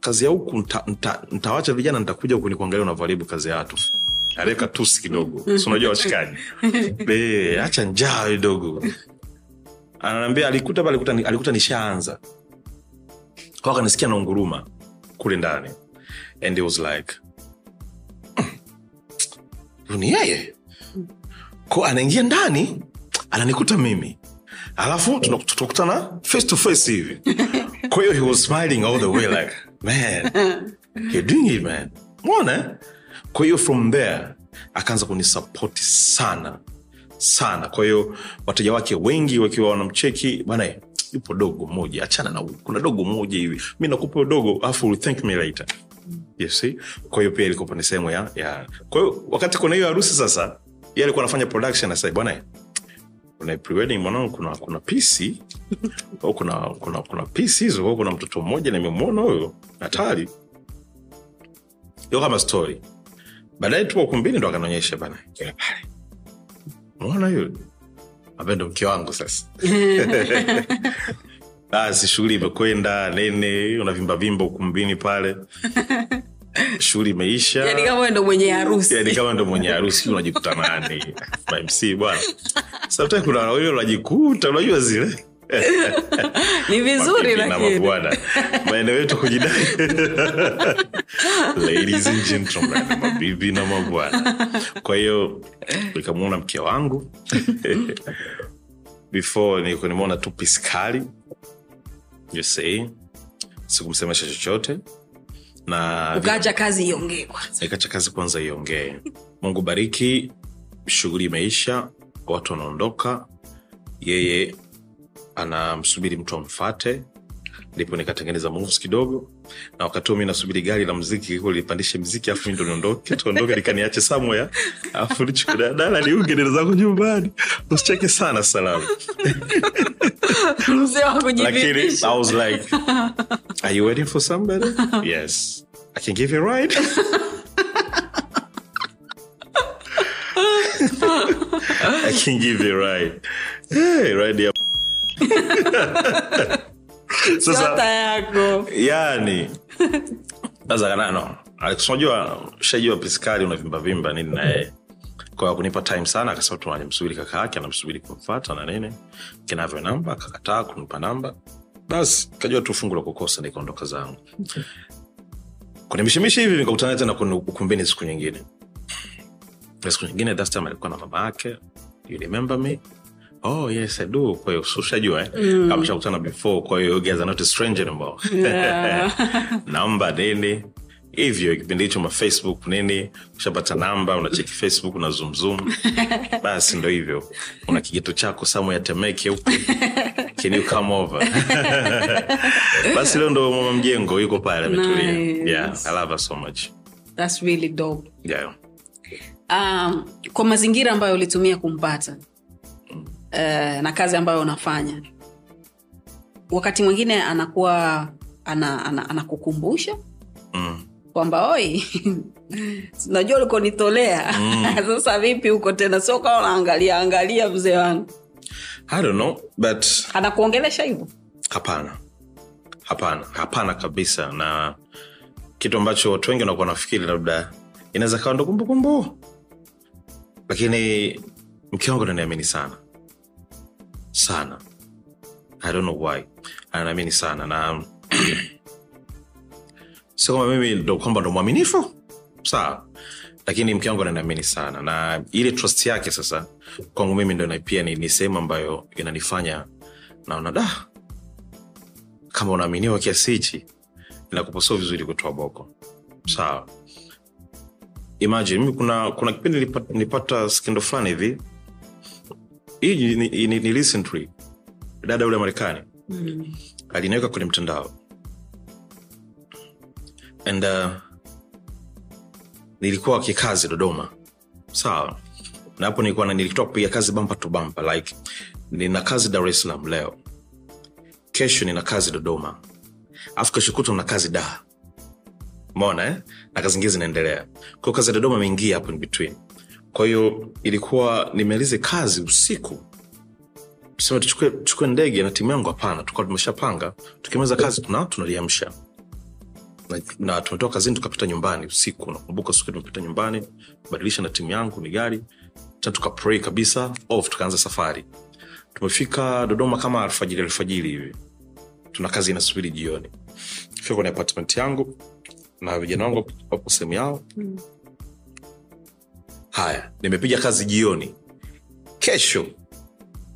kazi ya huku nta- nta- ntawacha vijana ntakuja huku nikuangalia unavaribu kazi ya watu. Aleka tusi kidogo. Si washikaji hacha njaa kidogo. Ananiambia alikuta alikuta, alikuta nishaanza. Kwa akanisikia na unguruma kule ndani and it was like "Mm, ni yeye ko anaingia ndani ananikuta mimi. Alafu tunakutana face to face hivi. Kwa hiyo he was smiling all the way like man you're doing it man. Mwona kwa hiyo from there akaanza kunisapoti sana sana. Kwa hiyo wateja wake wengi wakiwa wanamcheki bana yupo dogo moja achana na kuna dogo moja hivi. Mi nakupa dogo alafu thank me later see? Kwa hiyo pia ilikuwa ni sehemu ya, ya. Kwa hiyo wakati kuna hiyo harusi sasa y alikuwa anafanya production asa bwana kuna prewedding mwanangu kuna kuna pisi au kuna kuna kuna pisi hizo au kuna mtoto mmoja nimemwona huyo hatari hiyo kama story. Baadaye tu ukumbini ndo akanaonyesha bana kile pale. Mwona yule ambaye ndo mke wangu sasa basi shughuli imekwenda nene unavimbavimba ukumbini pale. Shughuli imeisha. Yani kama ndo mwenye harusi. Yani kama ndo mwenye harusi unajikuta nani mc bwana. Samtime kuna wawili unajikuta unajua zile. Ni vizuri Mabibi lakini. maeneo yetu kujidai. Ladies and gentlemen mabibi na mabwana. Kwa hiyo nikamwona mke wangu. Before nilikuwa nimeona tu piskali you see sikumsemesha chochote. Na ukaacha kazi iongee kwanza. Ikacha kazi kwanza iongee. Mungu bariki shughuli imeisha watu wanaondoka. Yeye anamsubiri mtu amfate. Ndipo nikatengeneza moves kidogo na wakati huo mi nasubiri gari la mziki liko lipandishe mziki afu mi ndo niondoke tuondoke likaniache somewhere. Afu nichukudadala niunge zangu nyumbani. Usicheke sana salamu. Mzee wa kujivipisha i was like are you waiting for somebody? Yes. I can give you a ride. I can give you a ride. Hey, ride ya Chota sasa yako. Yani sasa kanano unajua shajua piskali unavimbavimba nini naye kwa kunipa time sana akasema tu kaka yake anamsubiri kumfata na nini. Kinavyo namba akakataa kunipa namba. Basi kajua tu fungu la kukosa nikaondoka zangu. Kwenye mishimishi hivi nikakutana tena kwenye ukumbini siku nyingine. Siku nyingine time alikuwa na mama yake. You remember me oh yes i do. Kwa hiyo ushajua eh? mm. kama shakutana before kwa hiyo you guys are not a stranger anymore. Namba nini? Hivyo kipindi hicho mafacebook nini? Ushapata namba unacheki facebook una zoom zoom. Basi ndo hivyo. Una kigeto chako samu ya temeke huku can you come over? Basi leo ndo mama mjengo yuko pale ametulia. Nice. yeah i love her so much. That's really dope. yeah. Um, kwa mazingira ambayo ulitumia kumpata uh, na kazi ambayo unafanya. Wakati mwingine anakuwa ana, ana, anakukumbusha mm. kwamba oi najua ulikonitolea. Sasa vipi huko tena? Sio kawa unaangalia angalia mzee wangu. I don't know but anakuongelesha hivyo? Hapana. Hapana. Hapana kabisa. Na kitu ambacho watu wengi wanakuwa nafikiri labda inaweza kawa ndo kumbukumbu. Lakini mke wangu naniamini sana sana. I don't know why. Ananiamini sana na sio kama mimi ndo kwamba ndo mwaminifu sawa lakini mke wangu ananiamini sana. Na ile trust yake sasa kwangu mimi ndo pia ni, ni sehemu ambayo inanifanya naona da kama unaaminiwa kiasi hichi inakupa sio vizuri kutoa boko. Sawa. Imagine mimi kuna kuna kipindi nilipata, nilipata skindo fulani hivi hii ni, ni, ni, ni recently dada yule marekani mm. aliniweka kwenye mtandao. And uh, nilikuwa kikazi dodoma. Sawa. Na hapo nilikuwa na- nilitoka kupiga kazi bampa to bampa like nina kazi dar es salaam leo. Kesho nina kazi dodoma. Alafu kesho kuta na kazi da mona eh? na kazi ingine zinaendelea. Kwao kazi ya dodoma ameingia hapo in between kwa hiyo ilikuwa nimalize kazi usiku. Tuseme tuchukue, ndege na timu yangu hapana tukawa tumeshapanga. Tukimaliza kazi tuna tunaliamsha. Na, na tumetoka kazini tukapita nyumbani usiku. Nakumbuka siku tumepita nyumbani badilisha na timu yangu ni gari ta tukapray kabisa off tukaanza safari. Tumefika dodoma kama alfajiri alfajiri hivi. Tuna kazi inasubiri jioni. Fika kwenye apartment yangu na vijana wangu wapo sehemu yao. Mm. Haya nimepiga kazi jioni. Kesho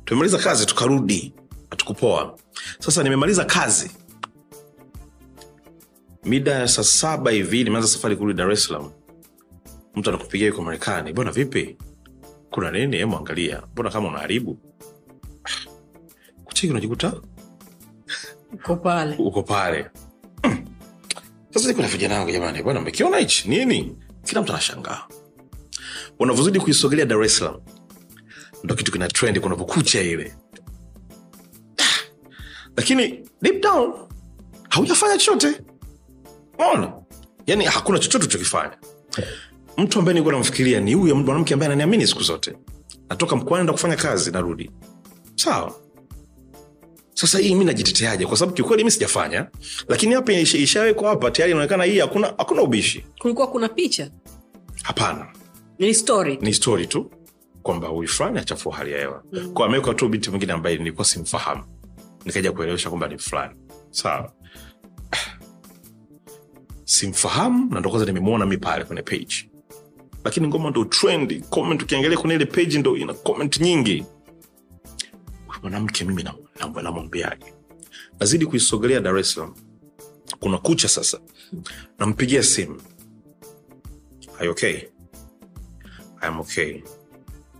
tumemaliza kazi tukarudi hatukupoa. Sasa nimemaliza kazi. Mida ya saa saba hivi nimeanza safari kurudi dar es salaam. Mtu anakupigia yuko marekani. Bwana vipi? Kuna nini? Hemu angalia. Mbona kama unaharibu? Kuchiki unajikuta? Uko pale. Uko pale. Hmm. sasa niko na vijana wangu jamani. Bwana mmekiona hichi? Nini? Kila mtu anashangaa unavyozidi kuisogelea dar es salaam ndo kitu kina trend kunavyokucha ile. Ah. lakini deep down haujafanya chochote. Mona yani hakuna chochote uchokifanya mtu ambaye nilikuwa namfikiria ni huyo mwanamke ambaye ananiamini siku zote. Natoka mkoani enda kufanya kazi narudi. Sawa. Sasa hii mi najiteteaje? Kwa sababu kiukweli mi sijafanya. Lakini hapa ishawekwa hapa tayari inaonekana hii hakuna hakuna ubishi. Kulikuwa kuna picha? Hapana ni story ni story tu kwamba huyu fulani achafua hali ya hewa. Mm. kwa amewekwa tu binti mwingine ambaye nilikuwa simfahamu. Nikaja kuelewesha kwamba ni fulani sawa. Simfahamu na ndo kwanza nimemwona mi pale kwenye page. Lakini ngoma ndo trend. Comment ukiangalia kwenye ile page ndo ina comment nyingi. Mwanamke mimi nam- nam- namwambiaje nazidi kuisogelea dar es salaam. Kuna kucha sasa. Nampigia simu. Are okay I am okay.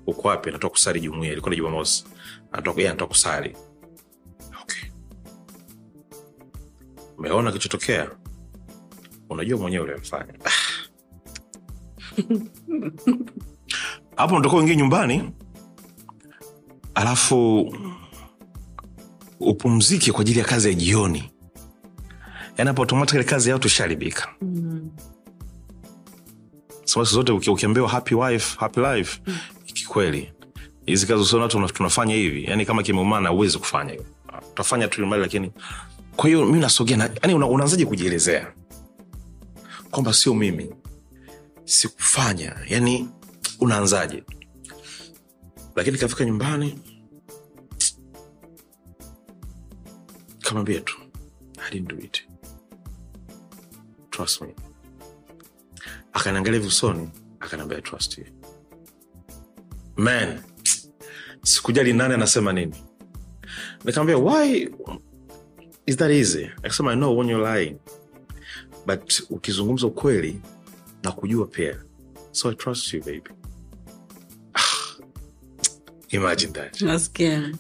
Uko wapi? Natoka kusali jumuia ilikuwa ni jumamosi. Natoka yeah, natoka kusali. Okay. Umeona kilichotokea? Unajua mwenyewe ulimfanya hapo natoka uingie nyumbani. Alafu upumzike kwa ajili ya kazi ya jioni. Yaani hapo automatikali kazi yao tusharibika mm. Sababu siku zote ukiambiwa happy wife happy life kikweli hizi kazi usiona tuna- tunafanya hivi. Yani kama kimeumana uwezi kufanya hiyo. Utafanya tu mbali lakini kwa hiyo mi nasogea na, yani una, unaanzaje kujielezea? Kwamba sio mimi. Sikufanya. Yani unaanzaje? Lakini kafika nyumbani kamwambia tu I didn't do. Trust me akaniangalia hivi usoni akaniambia trust you. Man sikujali nani anasema nini. Nikamwambia why? Is that easy? Akasema i know when you're lying but ukizungumza ukweli na kujua pia. So i trust you baby. Ah, imagine that.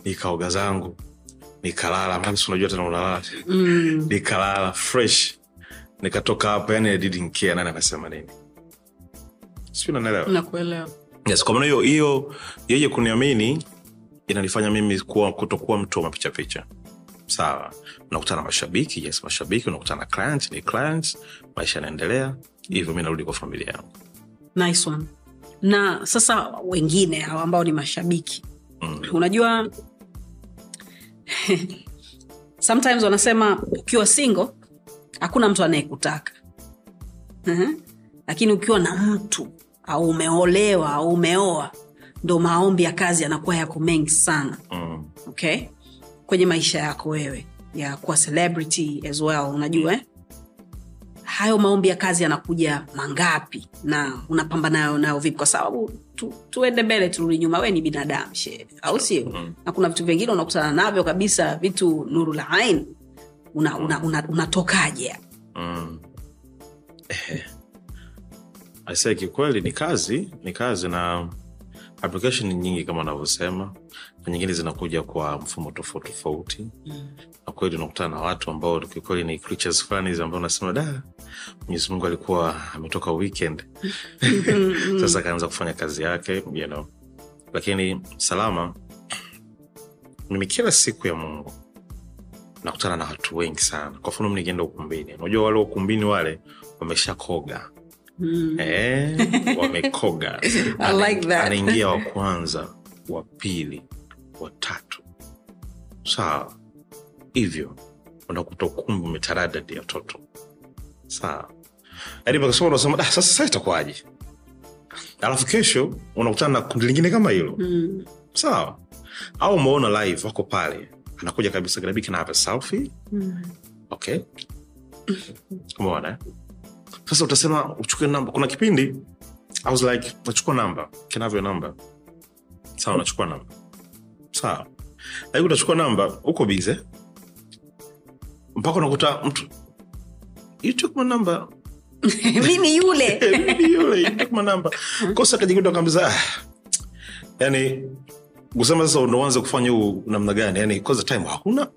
Nikaoga zangu nikalala unajua tena unalala. Mm. nikalala fresh nikatoka hapo yani I didn't care nani anasema nini nakuelewa. Yes, kwa maana hiyo hiyo yeye kuniamini inanifanya mimi kuwa kutokuwa mtu wa mapichapicha sawa. Unakutana na mashabiki yes mashabiki unakutana na client ni clients maisha yanaendelea hivyo mi narudi kwa familia yangu. Nice one. Na sasa wengine hao ambao ni mashabiki mm. unajua sometimes wanasema ukiwa single hakuna mtu anayekutaka. Uh-huh. lakini ukiwa na mtu au umeolewa au umeoa ndo maombi ya kazi yanakuwa yako mengi sana Mm. okay kwenye maisha yako wewe ya kuwa celebrity as well unajua eh? hayo maombi ya kazi yanakuja mangapi na unapambana nayo nayo vipi kwa sababu tu, tuende mbele turudi nyuma we ni binadamu she au sio Mm. na kuna vitu vingine unakutana navyo kabisa vitu nuru la ain unatokaje una, una, una? Mm. Aisee, kikweli ni kazi ni kazi na application nyingi kama anavyosema, na nyingine zinakuja kwa mfumo tofauti tofauti. Na kweli unakutana na watu ambao kiukweli ni creatures fulani ambao unasema da mwenyezi mungu alikuwa ametoka weekend. Sasa akaanza kufanya kazi yake you know. lakini salama mimi kila siku ya mungu nakutana na watu wengi sana. Kwa mfano mi nikienda ukumbini unajua wale ukumbini wale wameshakoga Mm. Eh, wamekoga. I like anaingia wa kwanza wa pili wa tatu. Sawa. Hivyo unakuta ukumbi umetaradadi ya watoto sawa. Yaani pakasoma unasema "Ah, sasa sasa itakuwaje? Alafu kesho unakutana na kundi lingine kama hilo. Mm. sawa. Au umeona live wako pale anakuja kabisa garabi can I selfie. Mm. okay. Umeona? Sasa utasema uchukue namba. Kuna kipindi i was like nachukua namba. Kinavyo I have your number? Sawa nachukua namba. Sawa. Lakini utachukua namba uko bize mpaka unakuta mtu you namba mimi yule. Mimi yule you namba kosa kajikuta kambiza ah. yani kusema sasa ndo uanze kufanya huu namna gani? Yani kwanza time hakuna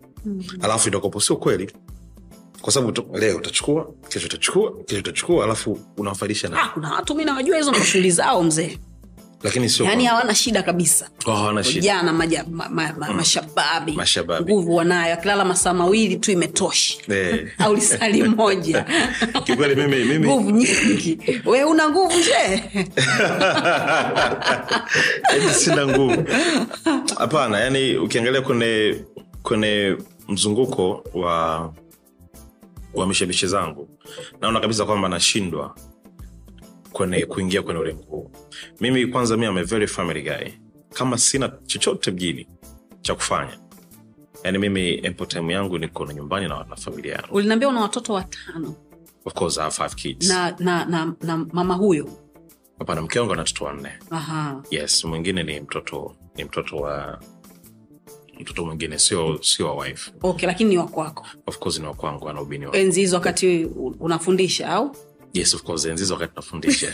alafu itakopo sio kweli kwa sababu leo utachukua kesho utachukua kesho utachukua alafu unawafaidisha na ah, kuna watu mi nawajua hizo ndo shughuli zao mzee. Lakini sio yani hawana shida kabisa. Hawana shida. Jana maja, ma, ma, ma, mashababi. Mashababi. nguvu wanayo akilala masaa mawili tu imetosha Eh. au lisali moja. Kikweli mimi mimi nguvu nyingi. We una nguvu je sina nguvu. Hapana yani ukiangalia kwenye kwenye mzunguko wa wa mishemishe zangu naona kabisa kwamba nashindwa kwenye kuingia kwenye ulimwengu huu. Mimi kwanza mi am a very family guy. Kama sina chochote mjini cha kufanya yani mimi empotime yangu niko na nyumbani na, na familia yangu. Uliniambia una watoto watano. Of course I have five kids. Na, na, na, na mama huyo? Hapana mke wangu ana watoto wanne. Aha. yes mwingine ni mtoto ni mtoto wa mtoto mwingine sio sio wa wife. Okay lakini ni wakwako of course ni wakwangu ana ubini enzi hizo wakati unafundisha au? Yes of course wakati nafundisha.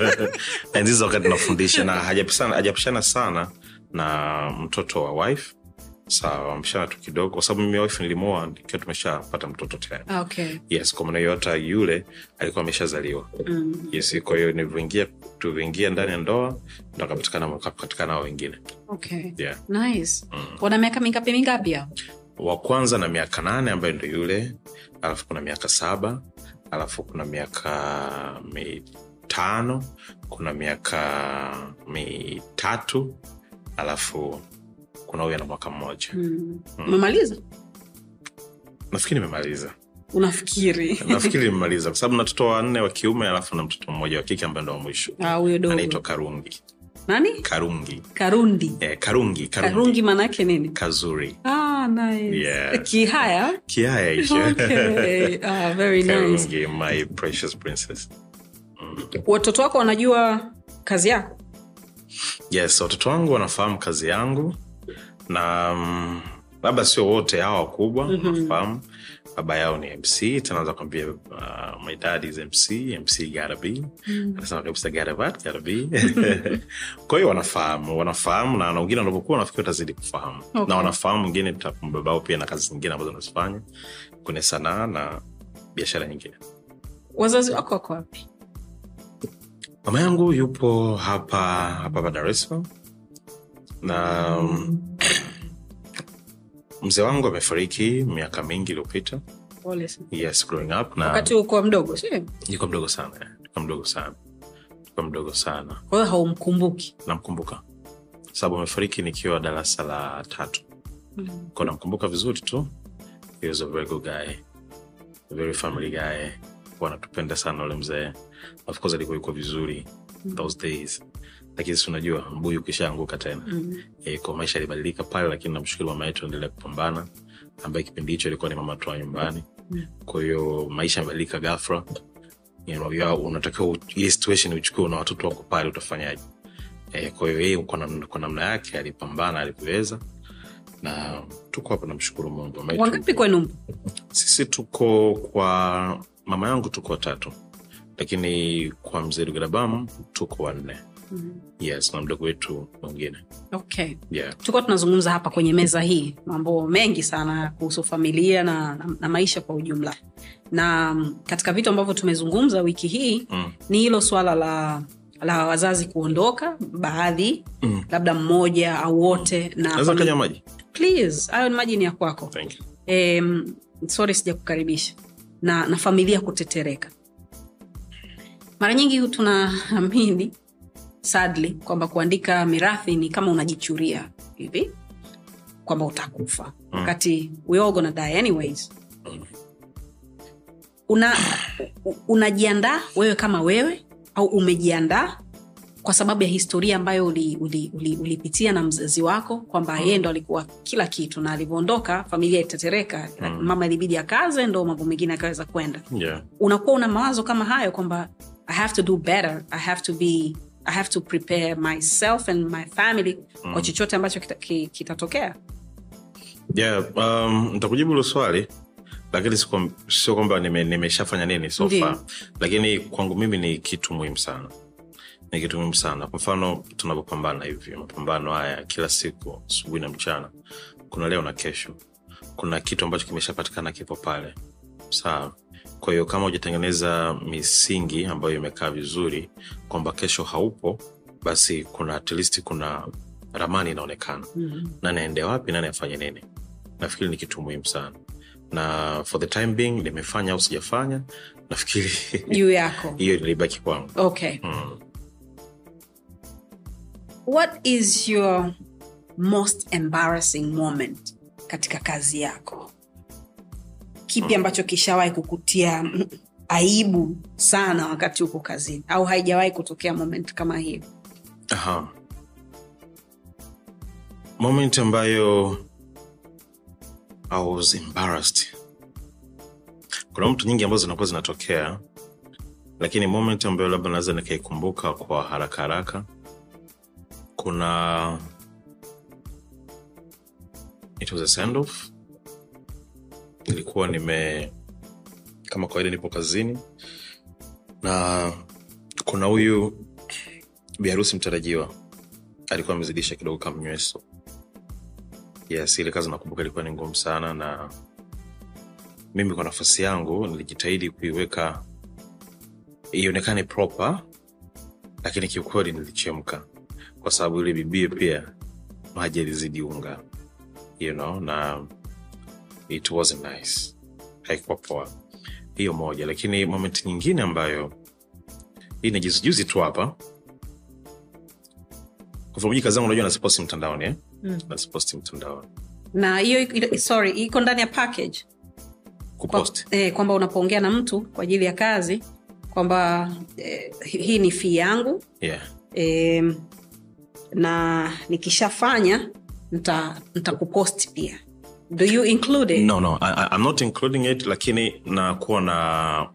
Enzizo wakati nafundisha na hajapishana hajapishana sana na mtoto wa wife sawa wameshana tu kidogo kwa sababu mimi wife nilimoa nikiwa tumeshapata mtoto tayari Ah, okay. yes kwa maana hiyo hata yule alikuwa ameshazaliwa. Mm. yes kwa hiyo nilivyoingia tulivyoingia ndani ya ndoa ndo akapatikana akapatikana wengine. Okay. yeah. Nice. Wana miaka mingapi mingapi hao? Wa kwanza na miaka nane ambayo ndo yule alafu kuna miaka saba alafu kuna miaka mitano kuna miaka mitatu alafu kuna huyu ana mwaka mmoja. Mm. umemaliza? Nafikiri nimemaliza. Unafikiri? Nafikiri nimemaliza kwa sababu na watoto wanne wa kiume alafu na mtoto mmoja wa kike ambaye ndo wa mwisho. Ah, anaitwa karungi. Nani? Karungi. Karundi. Eh, karungi karungi, karungi maanaake nini? Kazuri. Ah, nice. Yes. kihaya? Kihaya hicho. Okay. ah, very nice. My precious princess. Watoto wako wanajua kazi yako? Yes watoto wangu wanafahamu kazi yangu na mm, labda sio wote hawa wakubwa Mhm. wanafahamu baba yao ni mc tanaanza kuambia uh, my dad is mc mc gotta be anasema kabisa gotta be kwa hiyo wanafahamu wanafahamu na wengine wanapokuwa nafikiri watazidi kufahamu. Okay. na wanafahamu wengine babao pia na kazi zingine ambazo anazifanya kwenye sanaa na biashara nyingine. Wazazi wako wako wapi? Mama yangu yupo hapa hapa hapa dar es salaam. Na mm, mzee wangu amefariki miaka mingi iliyopita. Yes growing up na wakati uko mdogo mdogo sana yuko mdogo sana. Yuko mdogo sana. Kwa hiyo haumkumbuki? Namkumbuka. Sababu amefariki nikiwa darasa la tatu. Ko namkumbuka vizuri tu. He was a very good guy. A very family guy. Wanatupenda sana ule mzee. Of course alikuwa yuko vizuri those days lakini si unajua mbuyu ukishaanguka tena. Mm. e, kwa maisha alibadilika pale lakini namshukuru mama yetu endelea kupambana ambaye kipindi hicho ilikuwa ni mama toa nyumbani. Mm. kwa hiyo maisha yamebadilika gafra you know, unatakiwa ile situation uchukue na watoto wako pale utafanyaje? E, kwa hiyo yeye kwa namna, yake alipambana alivyoweza. Na tuko hapa namshukuru mungu. Mama wangapi kwenu sisi tuko kwa mama yangu tuko watatu. Lakini kwa mzee Lugarabam tuko wanne yes na mdogo wetu mwingine. Okay. Yeah. tulikuwa tunazungumza hapa kwenye meza hii mambo mengi sana kuhusu familia na, na, na maisha kwa ujumla. Na mm, katika vitu ambavyo tumezungumza wiki hii mm. ni hilo swala la la wazazi kuondoka baadhi Mm. labda mmoja au wote na fami- kanywa maji? Please hayo ni maji ni ya kwako. Um, sorry sijakukaribisha. Na, na familia kutetereka. Mara nyingi tunaamini sadly kwamba kuandika mirathi ni kama unajichuria hivi kwamba utakufa Mm. wakati we all gonna die anyways una unajiandaa wewe kama wewe au umejiandaa kwa sababu ya historia ambayo ulipitia uli, uli, uli na mzazi wako kwamba yeye ndo alikuwa kila kitu na alivyoondoka familia itetereka Mm. mama ilibidi akaze ndo mambo mengine akaweza kwenda Yeah. unakuwa una mawazo kama hayo kwamba i have to do better i have to be i have to prepare myself and my family Mm. kwa chochote ambacho kitatokea. Kita. Yeah, um, ntakujibu hilo swali lakini sio kwamba nime- nimeshafanya nini so far. Lakini kwangu mimi ni kitu muhimu sana. Ni kitu muhimu sana. Kwa mfano tunavyopambana hivi mapambano haya kila siku asubuhi na mchana kuna leo na kesho. Kuna kitu ambacho kimeshapatikana kipo pale. Sawa kwa hiyo kama hujatengeneza misingi ambayo imekaa vizuri kwamba kesho haupo basi kuna at least kuna ramani inaonekana. Mm. nani aende wapi nani afanye nini? Nafikiri ni kitu muhimu sana. Na for the time being nimefanya au sijafanya nafikiri juu yako. hiyo ilibaki kwangu. Okay. Mm. what is your most embarrassing moment katika kazi yako kipi ambacho kishawahi kukutia mm, aibu sana wakati huko kazini? Au haijawahi kutokea moment kama hiyo Aha. moment ambayo I was embarrassed. Kuna mtu nyingi ambazo zinakuwa zinatokea lakini moment ambayo labda naweza nikaikumbuka kwa haraka haraka kuna it was a send off nilikuwa nime kama kawaida nipo kazini na kuna huyu biharusi mtarajiwa alikuwa amezidisha kidogo kama nyweso yes ile kazi nakumbuka ilikuwa ni ngumu sana na mimi kwa nafasi yangu nilijitahidi kuiweka ionekane proper lakini kiukweli nilichemka. Kwa sababu ile bibie pia maji alizidi unga you know na it wasn't nice. Haikuwa poa. Hiyo moja. Lakini moment nyingine ambayo hii ni juzijuzi tu hapa. Kufamuji kazi zangu unajua nasiposti mtandaoni eh? Mm. nasiposti mtandaoni. Na hiyo sorry iko ndani ya package. Kwa- eh, kwamba unapoongea na mtu kwa ajili ya kazi kwamba eh, hii ni fii yangu. Yeah. eh, na nikishafanya nita- nitakupost pia do you include it? no no I, I'm not including it lakini nakuwa na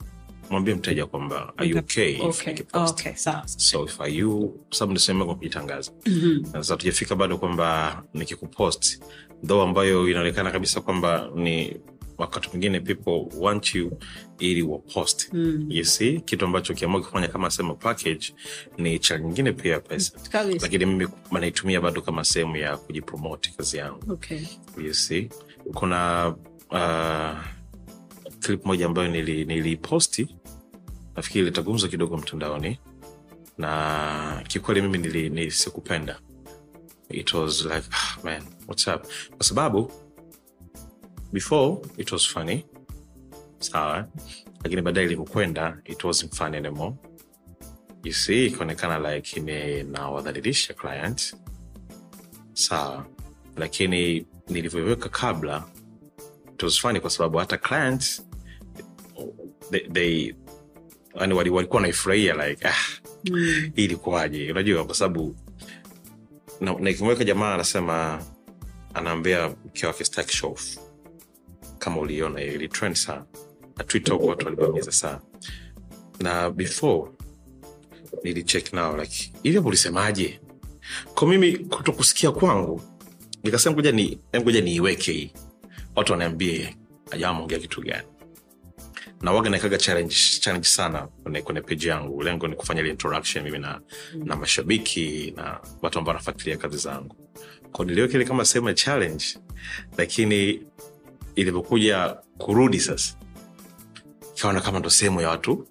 mwambie mteja kwamba are you okay Okay, okay, sawa. so if are you sababu niseme kwa kujitangaza mm-hmm. sasa tujafika bado kwamba nikikupost though ambayo inaonekana kabisa kwamba ni wakati mwingine people want you ili wapost Mm. you see kitu ambacho ukiamua kufanya kama sehemu package ni cha nyingine pia pesa Kabisa. lakini mimi naitumia bado kama sehemu ya kujipromoti kazi yangu Okay. you see kuna uh, clip moja ambayo nili- niliposti nafikiri ilitagumzwa kidogo mtandaoni na kikweli mimi nili, nili sikupenda it was like ah, man what's up kwa sababu before it was funny. Sawa. Lakini baadaye ilivyokwenda it wasn't funny anymore. You see ikaonekana like ime- nawadhalilisha client. Sawa. Lakini nilivyoweka kabla it was funny kwa sababu hata client they, they yani wali- walikuwa naifurahia like ah, Mm. hii ilikuwaje? Unajua kwa sababu na- ikimweka jamaa anasema anaambia mke wake staki show off. Kama uliona hiyo ilitrend sana. Na twitter huko watu walibamiza sana. Na before nilicheck nao like hivyo ulisemaje? Kwa mimi kuto kusikia kwangu nikasema ngoja ni ngoja niiweke hii. Watu wanaambia ajawa ameongea kitu gani? Na waga naekaga challenge, challenge sana kwenye, peji yangu. Lengo ni kufanya ile interaction mimi na, na mashabiki na watu ambao wanafuatilia kazi zangu. Ko niliweka kama sehemu ya challenge lakini ilivyokuja kurudi sasa. Ikaona kama ndo sehemu ya watu.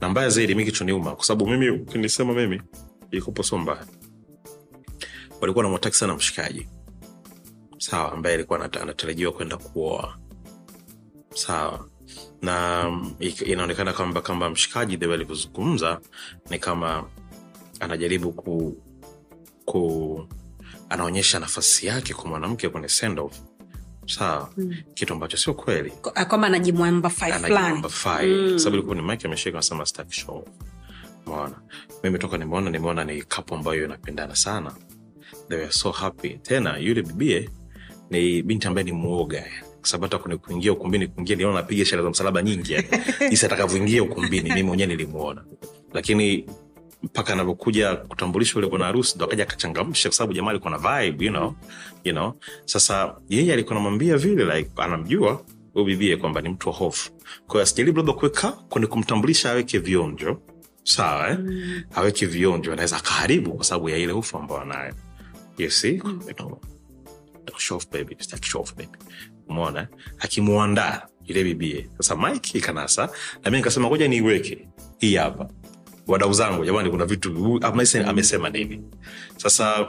Na mbaya zaidi mi kichoniuma kwa sababu mimi ukinisema mimi ikopo sio mbaya. Walikuwa namwataki sana mshikaji. Sawa ambaye alikuwa anatarajiwa kwenda kuoa. Sawa. Na mm, inaonekana kwamba kwamba mshikaji the alivyozungumza ni kama anajaribu ku, ku anaonyesha nafasi yake kwa mwanamke kwenye send off sawa. Mm. kitu ambacho sio kweli. Kwa- kwamba anajimwamba anajimwamba Mm. sababu ilikuwa ni mike ameshika nasema stack show. Mimi toka nimeona nimeona ni kapo ambayo inapendana sana. They were so happy. Tena yule bibie ni binti ambaye ni mwoga sababu hata kwenye kuingia ukumbini kuingia niona napiga ishara za msalaba nyingi yani. jinsi atakavyoingia ukumbini mimi mwenyewe nilimuona. Lakini mpaka anavyokuja kutambulisha ule bwana harusi ndo akaja akachangamsha kwa sababu jamaa alikuwa na vibe you know, you know. sasa yeye alikuwa namwambia vile like anamjua huyu bibie kwamba ni mtu wa hofu kwa hiyo asijaribu labda kuweka kwenye kumtambulisha aweke vionjo sawa eh? Mm. aweke vionjo anaweza akaharibu kwa sababu ya ile hofu ambayo anayo you see you show off baby show off baby umeona eh? akimuandaa bibie sasa mike ikanasa na mi nikasema ngoja niiweke hii hapa wadau zangu jamani kuna vitu amesema nini? Sasa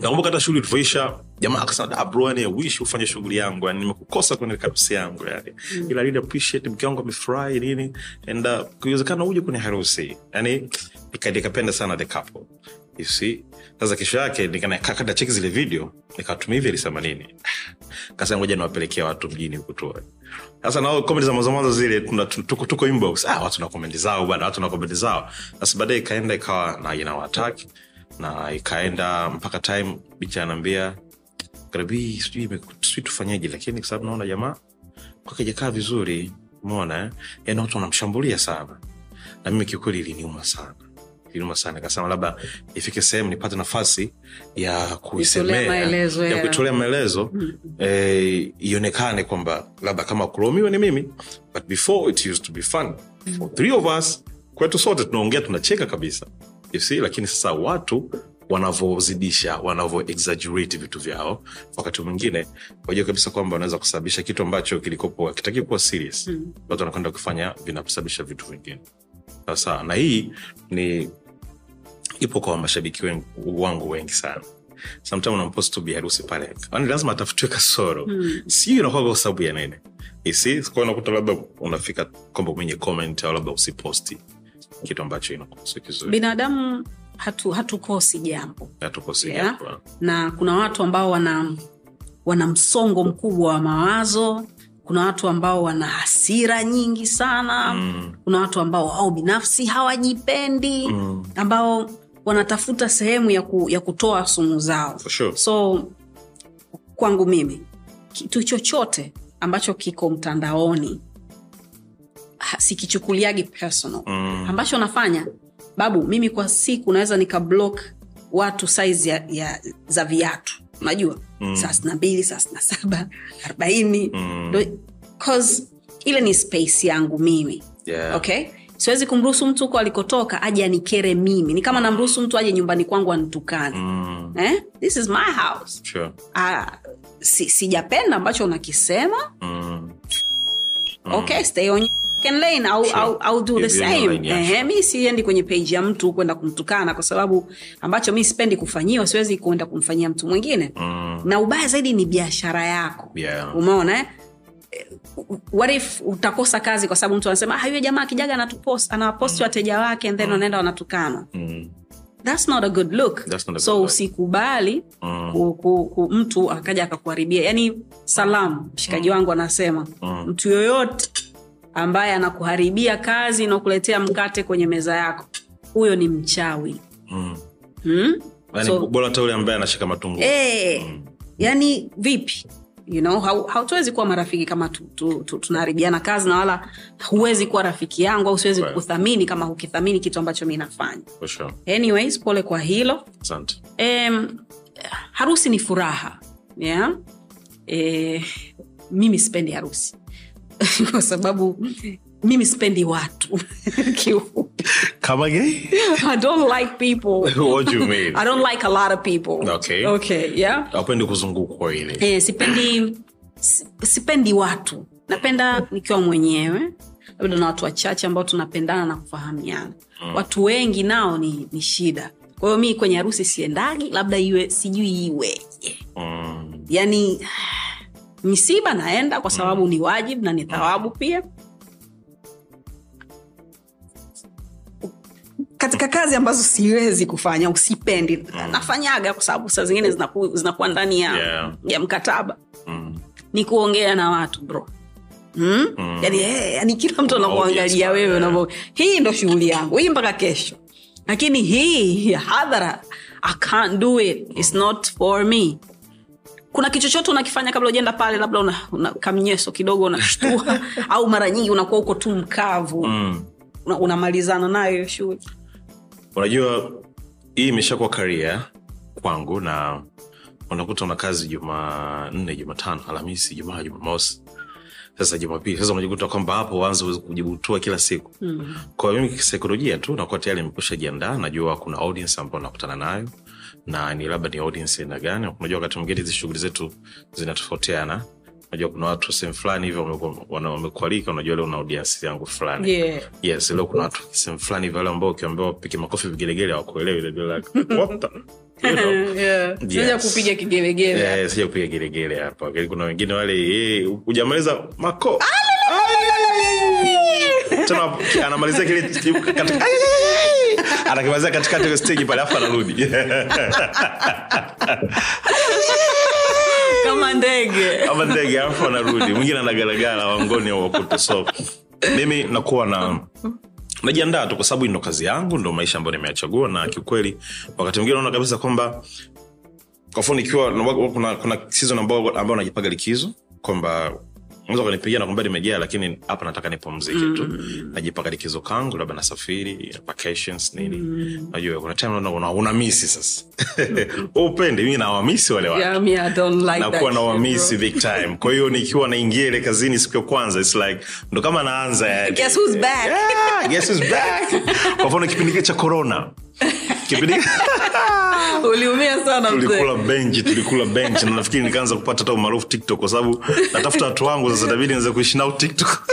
nakumbuka hata shughuli tulivyoisha jamaa akasema da bro wish ufanye shughuli yangu yani nimekukosa kwenye karusi yangu yani. Ila I really appreciate mke wangu amefurahi nini and uh, kiwezekana uje kwenye harusi. Yani nika- nikapenda sana the couple you see sasa kesho yake nikakata cheki zile video nikawatumia hivi alisema nini? Kasema ngoja niwapelekea watu mjini huku sasa nao komedi za mwanzo zile tuko, tuko inbox ah, watu na komedi zao bana watu na komedi zao. Sasa baadaye ikaenda ikawa na inawataki na ikaenda mpaka time bicha anaambia karibii sijui tufanyeje lakini kwa sababu naona jamaa kwake jakaa vizuri umeona eh? yani watu wanamshambulia sana. Na mimi kiukweli iliniuma sana iliniuma sana. Kasema labda ifike sehemu nipate nafasi ya kuisemea ya kuitolea maelezo eh, ionekane kwamba labda kama kulaumiwa ni mimi but before it used to be fun for three of us kwetu sote tunaongea tunacheka kabisa. You see lakini sasa watu wanavyozidisha wanavyo exaggerate vitu vyao wakati mwingine wajua kabisa kwamba wanaweza kusababisha kitu ambacho kilikopo kitaki kuwa serious. Mm. watu wanakwenda kufanya vinasababisha vitu vingine sasa na hii ni ipo kwa mashabiki wangu wengi sana samtim unampost tu biharusi pale yani lazima atafutiwe kasoro Mm. sijui inakuwa kwa sababu ya nene isi kwa unakuta labda unafika kwamba mwenye comment au labda usiposti kitu ambacho inakuwa kizuri binadamu hatu, hatukosi jambo hatukosi Yeah. jambo. na kuna watu ambao wana wana msongo mkubwa wa mawazo kuna watu ambao wana hasira nyingi sana. Mm, kuna watu ambao wao binafsi hawajipendi mm, ambao wanatafuta sehemu ya, ku, ya kutoa sumu zao. For sure. so kwangu mimi kitu chochote ambacho kiko mtandaoni sikichukuliagi personal. Mm. ambacho nafanya babu mimi kwa siku naweza nikablock watu saizi ya, ya, za viatu unajua mm. saa sina mbili sina saba arobaini mm. ile ni space yangu mimi Yeah. okay siwezi kumruhusu mtu huko alikotoka aje anikere mimi ni kama namruhusu mtu aje nyumbani kwangu anitukane Mm, eh? this is my house sure. ah, si, sijapenda ambacho unakisema Mm, okay stay on fucking lane I'll, Sure. I'll, I'll do the same. yeah, Ehe, mi siendi kwenye page ya mtu kwenda kumtukana kwa sababu ambacho mi sipendi kufanyiwa siwezi kuenda kumfanyia mtu mwingine. Mm, na ubaya zaidi ni biashara yako. Yeah. umeona eh? what if utakosa kazi kwa sababu mtu anasema "Ah, huyo jamaa akijaga anatupost anawaposti wateja wake and then wanaenda wanatukana. Mm, thats not a good look. That's not a so good usikubali Mm. ku, ku, ku, mtu akaja akakuharibia. Yani salamu. Mshikaji wangu anasema Mm. mtu yoyote ambaye anakuharibia kazi na kuletea mkate kwenye meza yako huyo ni mchawi mm. Mm? Yani, So- bora hata ambaye anashika matungu mm. yani vipi you know, hau- hautuwezi kuwa marafiki kama tu, tu, tu, tunaharibiana kazi na wala huwezi kuwa rafiki yangu au siwezi Right. kukuthamini kama hukithamini kitu ambacho mi nafanya sure. anyways pole kwa hilo um, harusi ni furaha yeah? e, mimi sipendi harusi kwa sababu mimi sipendi watu kiufupi Kama gay? i don't like people What do you mean? i don't like a lot of people Okay. okay yeah Hapendi kuzungukwa ile. eh, sipendi sipendi watu napenda nikiwa mwenyewe labda na watu wachache ambao tunapendana na kufahamiana mm. watu wengi nao ni, ni shida kwa hiyo mi kwenye harusi siendagi labda iwe sijui iweje Mm, yani misiba naenda kwa sababu ni wajibu na ni thawabu pia katika kazi ambazo siwezi kufanya usipendi nafanyaga kwa sababu saa zingine zinaku- zinakuwa ndani ya, Yeah. ya mkataba mm. ni kuongea na watu bro mm? Mm. yani, hey, yani kila mtu anakuangalia wewe yeah. hii ndo shughuli yangu hii mpaka kesho lakini hii ya hadhara i can't do it its not for me kuna kichochote unakifanya kabla ujaenda pale labda una, una kamnyeso kidogo unashtua au mara nyingi unakuwa uko tu mkavu. Mm. una, unamalizana nayo shughuli unajua hii imeshakuwa karia kwangu na unakuta una kazi jumanne jumatano alhamisi jumaa jumamosi. Sasa jumapili sasa unajikuta kwamba hapo uanze kujibutua kila siku. Mm. kwa mimi kisaikolojia tu nakuwa tayari nimekusha jiandaa najua kuna audience ambao nakutana nayo na ni labda ni audience aina gani unajua wakati mwingine hizi shughuli zetu zinatofautiana unajua kuna watu sehemu fulani hivyo wamekualika unajua leo una audience yangu fulani yeah. yes leo kuna watu sehemu fulani hivyo wale ambao ukiambia pige makofi vigelegele hawakuelewi know? yeah. Sija Yes. kupiga kigelegele sija kupiga gelegele hapa kuna wengine wale hujamaliza mako anamalizia kile katika- anakimalizia katikati stage pale afu anarudi. Kama ndege. Kama ndege afu anarudi. Mwingine anagaragara wangoni au wakuta. So mimi nakuwa na najiandaa tu kwa sababu ndo kazi yangu ndo maisha ambayo nimeyachagua na kiukweli wakati mwingine naona kabisa kwamba kwa mfano ikiwa na- kuna, kuna season ambao ambao najipaga likizo kwamba unaweza kunipigia nakwambia nimejaa lakini hapa nataka nipumzike tu. Najipaka likizo kangu labda nasafiri vacations nini. Najua kuna time una, una misi sasa. Upende mimi nawamisi wale watu. Yeah, me, I don't like nakuwa na shit, wamisi big time. Kwa hiyo nikiwa naingia ile kazini siku ya kwanza its like ndo kama naanza. Guess who's back? Yeah, guess who's back? Kwa mfano kipindi cha corona kipindi uliumia sana tulikula benchi tulikula benchi na nafikiri nikaanza kupata hata umaarufu tiktok kwa sababu natafuta watu wangu sasa itabidi niweze kuishi nao tiktok.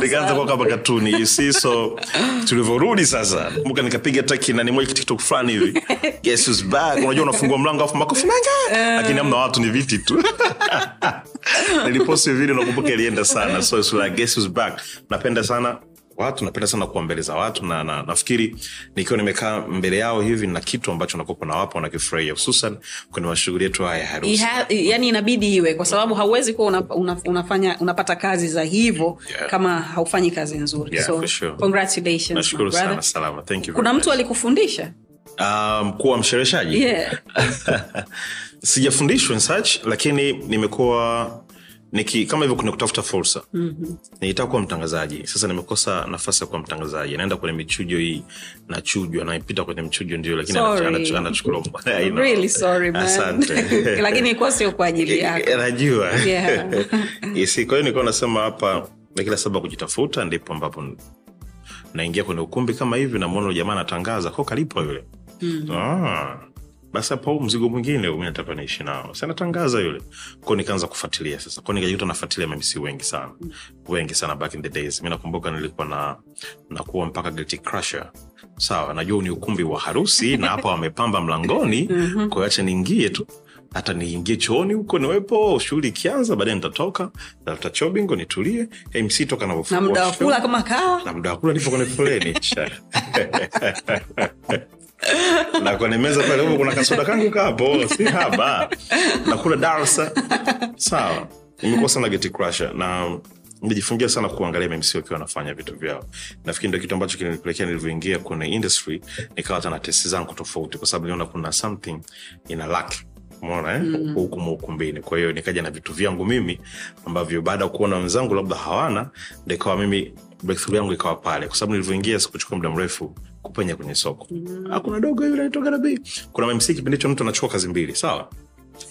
Nikaanza kuwa kama katuni you see so tulivyorudi sasa kumbuka nikapiga taki nani moja kitiktok fulani hivi. Guess who's back? Unajua unafungua mlango afu makofi manga lakini amna watu ni viti tu. Niliposti vile nakumbuka ilienda sana so it's like guess who's back? Napenda sana watu napenda sana kuwa mbele za watu na, na nafikiri nikiwa nimekaa mbele yao hivi na kitu ambacho nakopa nawapa wanakifurahia hususan kwenye mashughuli yetu haya ya harusi. Ha, yani inabidi iwe kwa sababu hauwezi kuwa una, una, unafanya unapata kazi za hivyo Yeah. kama haufanyi kazi nzuri. Yeah, so sure. congratulations sana salama. Thank you kuna mtu alikufundisha? Um, mkuu wa mshereheshaji? Yeah. sijafundishwa such lakini nimekuwa niki kama hivyo kuna kutafuta fursa. Mm-hmm. nilitaka kuwa mtangazaji. Sasa nimekosa nafasi ya kuwa mtangazaji. Naenda kwenye michujo hii nachujwa naipita kwenye mchujo ndio lakini anachukuliwa really sorry man. Asante. lakini ilikuwa sio kwa ajili yako. najua. Yeah. Isi, kwa hiyo nilikuwa nasema hapa na kila sababu kujitafuta ndipo ambapo naingia kwenye ukumbi kama hivi namwona jamaa anatangaza ko kalipo yule. Mm. ah, basi hapo mzigo mwingine mi nataka niishi nao. Anatangaza yule. Ko nikaanza kufuatilia sasa. Ko nikajikuta nafuatilia mmc wengi sana. Wengi sana back in the days. Mi nakumbuka nilikuwa na nakuwa mpaka guilty crusher. Sawa najua ni ukumbi wa harusi na hapa wamepamba mlangoni. Acha niingie tu. Hata niingie chooni huko niwepo shughuli ikianza baadaye nitatoka tafuta chobingo nitulie. Mc toka na navyofungua muda wa kula kama kawa na muda wa kula nipo kwenye foleni. na kwenye meza pale huko kuna kasoda kangu kapo si haba. Nakula darsa sawa. Imekuwa sana geti crusher na nimejifungia sana kuangalia MMC wakiwa wanafanya vitu vyao. Nafikiri ndio kitu ambacho kilinipelekea nilivyoingia kwenye industry nikawa hata na testi zangu tofauti kwa sababu niona kuna something ina lack. Umeona eh? mm. huku muukumbini kwa hiyo nikaja na vitu vyangu mimi ambavyo baada ya kuona wenzangu labda hawana ndo ikawa mimi breakthrough yangu ikawa pale. Kwa sababu nilivyoingia sikuchukua muda mrefu kupenya kwenye soko. Mm. ah, kuna dogo yule anaitwa Garabi kuna MMC kipindi hicho mtu anachukua kazi mbili sawa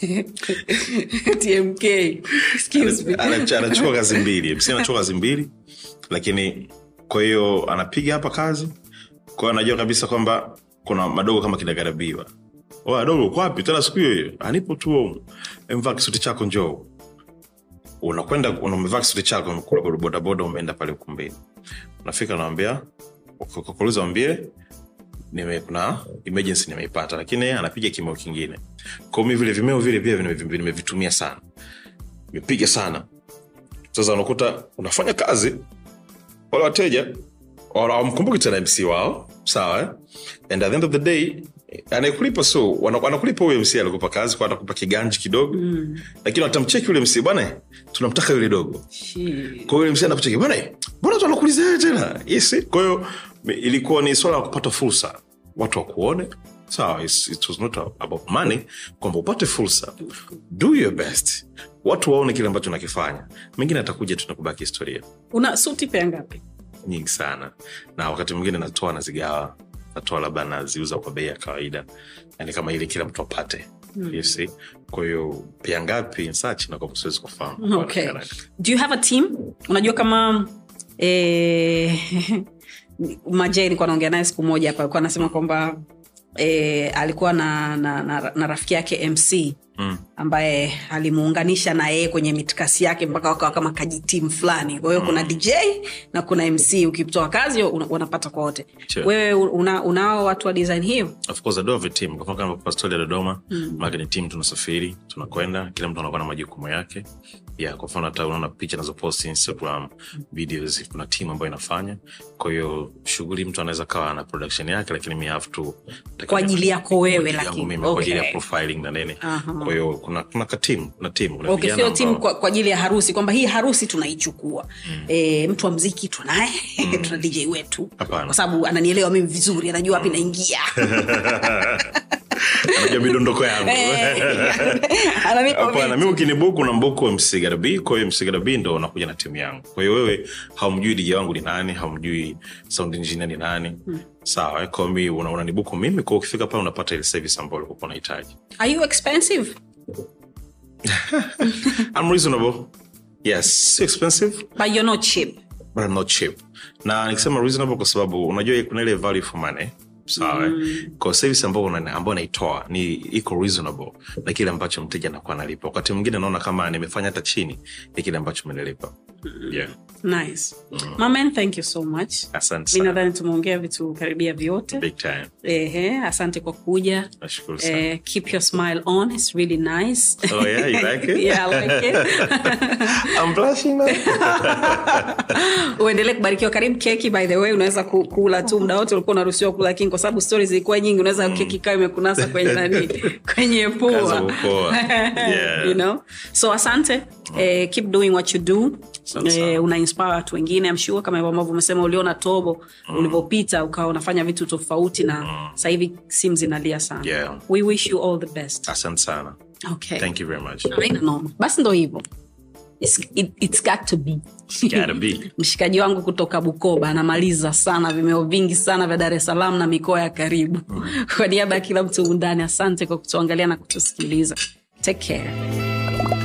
tmk excuse me. Anacha- anachukua kazi mbili MC anachukua kazi mbili lakini kwa hiyo anapiga hapa kazi. Kwao anajua kabisa kwamba kuna madogo kama kinagarabiwa wadogo kwapi tena siku hiyo hiyo. Anipo tu mvaa kisuti chako njoo. Unakwenda umevaa kisuti chako umekula bodaboda umeenda pale ukumbini. Unafika unawambia kuuliza wambie nime kuna emergency nimeipata lakini anapiga kimeo kingine. Kwa mi vile vimeo vile pia nimevitumia sana. Nimepiga sana. Sasa unakuta unafanya kazi wale wateja wamkumbuki tena mc wao sawa eh? and at the end of the day anayekulipa so wana- wanakulipa huyo mc alikupa kazi kwa atakupa kiganji kidogo. Mm. lakini watamcheki yule mc bwana tunamtaka yule dogo. Kwa yule mc anakucheki bwana mbona tu anakuuliza yeye tena? Yes kwa hiyo ilikuwa ni swala la kupata fursa watu wakuone. Sawa so, it was not about money kwamba upate fursa. Do your best. Watu waone kile ambacho nakifanya mengine atakuja tunakubaki historia. Una suti pea ngapi? Nyingi sana. Na wakati mwingine natoa nazigawa natoa labda naziuza kwa bei ya kawaida yani kama ili kila mtu apate mm. see? kwa hiyo pia ngapi sachi na kwa siwezi kufahamu okay do you have a team unajua kama eh, majai nilikuwa naongea naye siku moja hapa alikuwa anasema kwamba eh, alikuwa na, na, na, na rafiki yake mc Mm. ambaye alimuunganisha na yeye kwenye mitikasi yake mpaka wakawa kama kajitimu fulani. Kwa hiyo kuna dj na kuna mc ukitoa kazi wanapata kwa wote. Wewe una, unao watu wa design hiyo? Of course I do have a team. Kwa mfano kama pastori ya dodoma mm. maake ni tim tunasafiri tunakwenda kila mtu anakuwa na majukumu yake yeah, kwa mfano hata unaona picha nazopost instagram videos kuna timu ambayo inafanya. Kwa hiyo shughuli mtu anaweza kawa na production yake lakini mi have to Kwa ajili yako wewe, lakini. kwa ajili ya profiling na nini. Kwa hiyo kuna kuna ka na timu, okay, sio timu kwa, kwa ajili ya harusi kwamba hii harusi tunaichukua. Mm. e, mtu wa mziki tunaye mm. tuna dj wetu. Kwa sababu ananielewa mimi vizuri anajua wapi naingia anajua midondoko yangu. Ananipa hapana vitu. mi ukinibuku na mbuku mcgb kwa hiyo ndo unakuja na timu yangu. Kwa hiyo wewe haumjui dija wangu ni nani haumjui sound engineer ni nani. Sawa eh, kwa mi una- unanibuku mimi kwa ukifika pale unapata ile service ambayo ulikuwa unahitaji. Are you expensive? I'm reasonable. Yes expensive. But you're not cheap. But I'm not cheap. Na nikisema reasonable kwa sababu unajua kuna ile value for money sawa mm. kwa service ambao una- naitoa ni iko reasonable na kile ambacho mteja anakuwa analipa. Wakati mwingine naona kama nimefanya hata chini ya kile ambacho umenilipa yeah. nice. Maman thank you so much. Asante mi nadhani tumeongea vitu karibia vyote. Big time. Ehe, asante kwa kuja. Nashukuru sana. eh, keep your smile on it's really nice. Oh yeah you like it? Yeah, I like it. I'm blushing now. Uendelee kubarikiwa. Karibu keki by the way unaweza kula tu. Muda wote ulikuwa unaruhusiwa kula lakini kwa sababu stori zilikuwa nyingi unaweza keki ikawa imekunasa kwenye nani? Kwenye pua. Yeah. you know? So asante eh, keep doing what you do. Eh, una inspire watu wengine I'm sure kama ambavyo umesema uliona tobo ulivyopita ukawa unafanya vitu tofauti na sasa hivi simu zinalia sana. Yeah. we wish you all the best. Asante sana. Okay. Thank you very much. Haina noma basi ndo hivyo. It's, it, it's got to be. Mshikaji wangu kutoka bukoba anamaliza sana vimeo vingi sana vya dar es salaam na mikoa ya karibu. Kwa niaba ya kila mtu undani asante kwa kutuangalia na kutusikiliza. Take care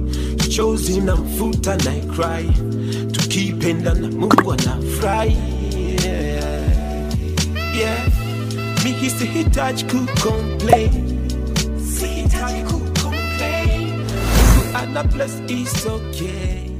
chozi na mfuta na cry. Tukipenda na mungu anafurahi. Yeah. yeah. Mimi sihitaji kucomplain sihitaji kucomplain mungu ana bless is okay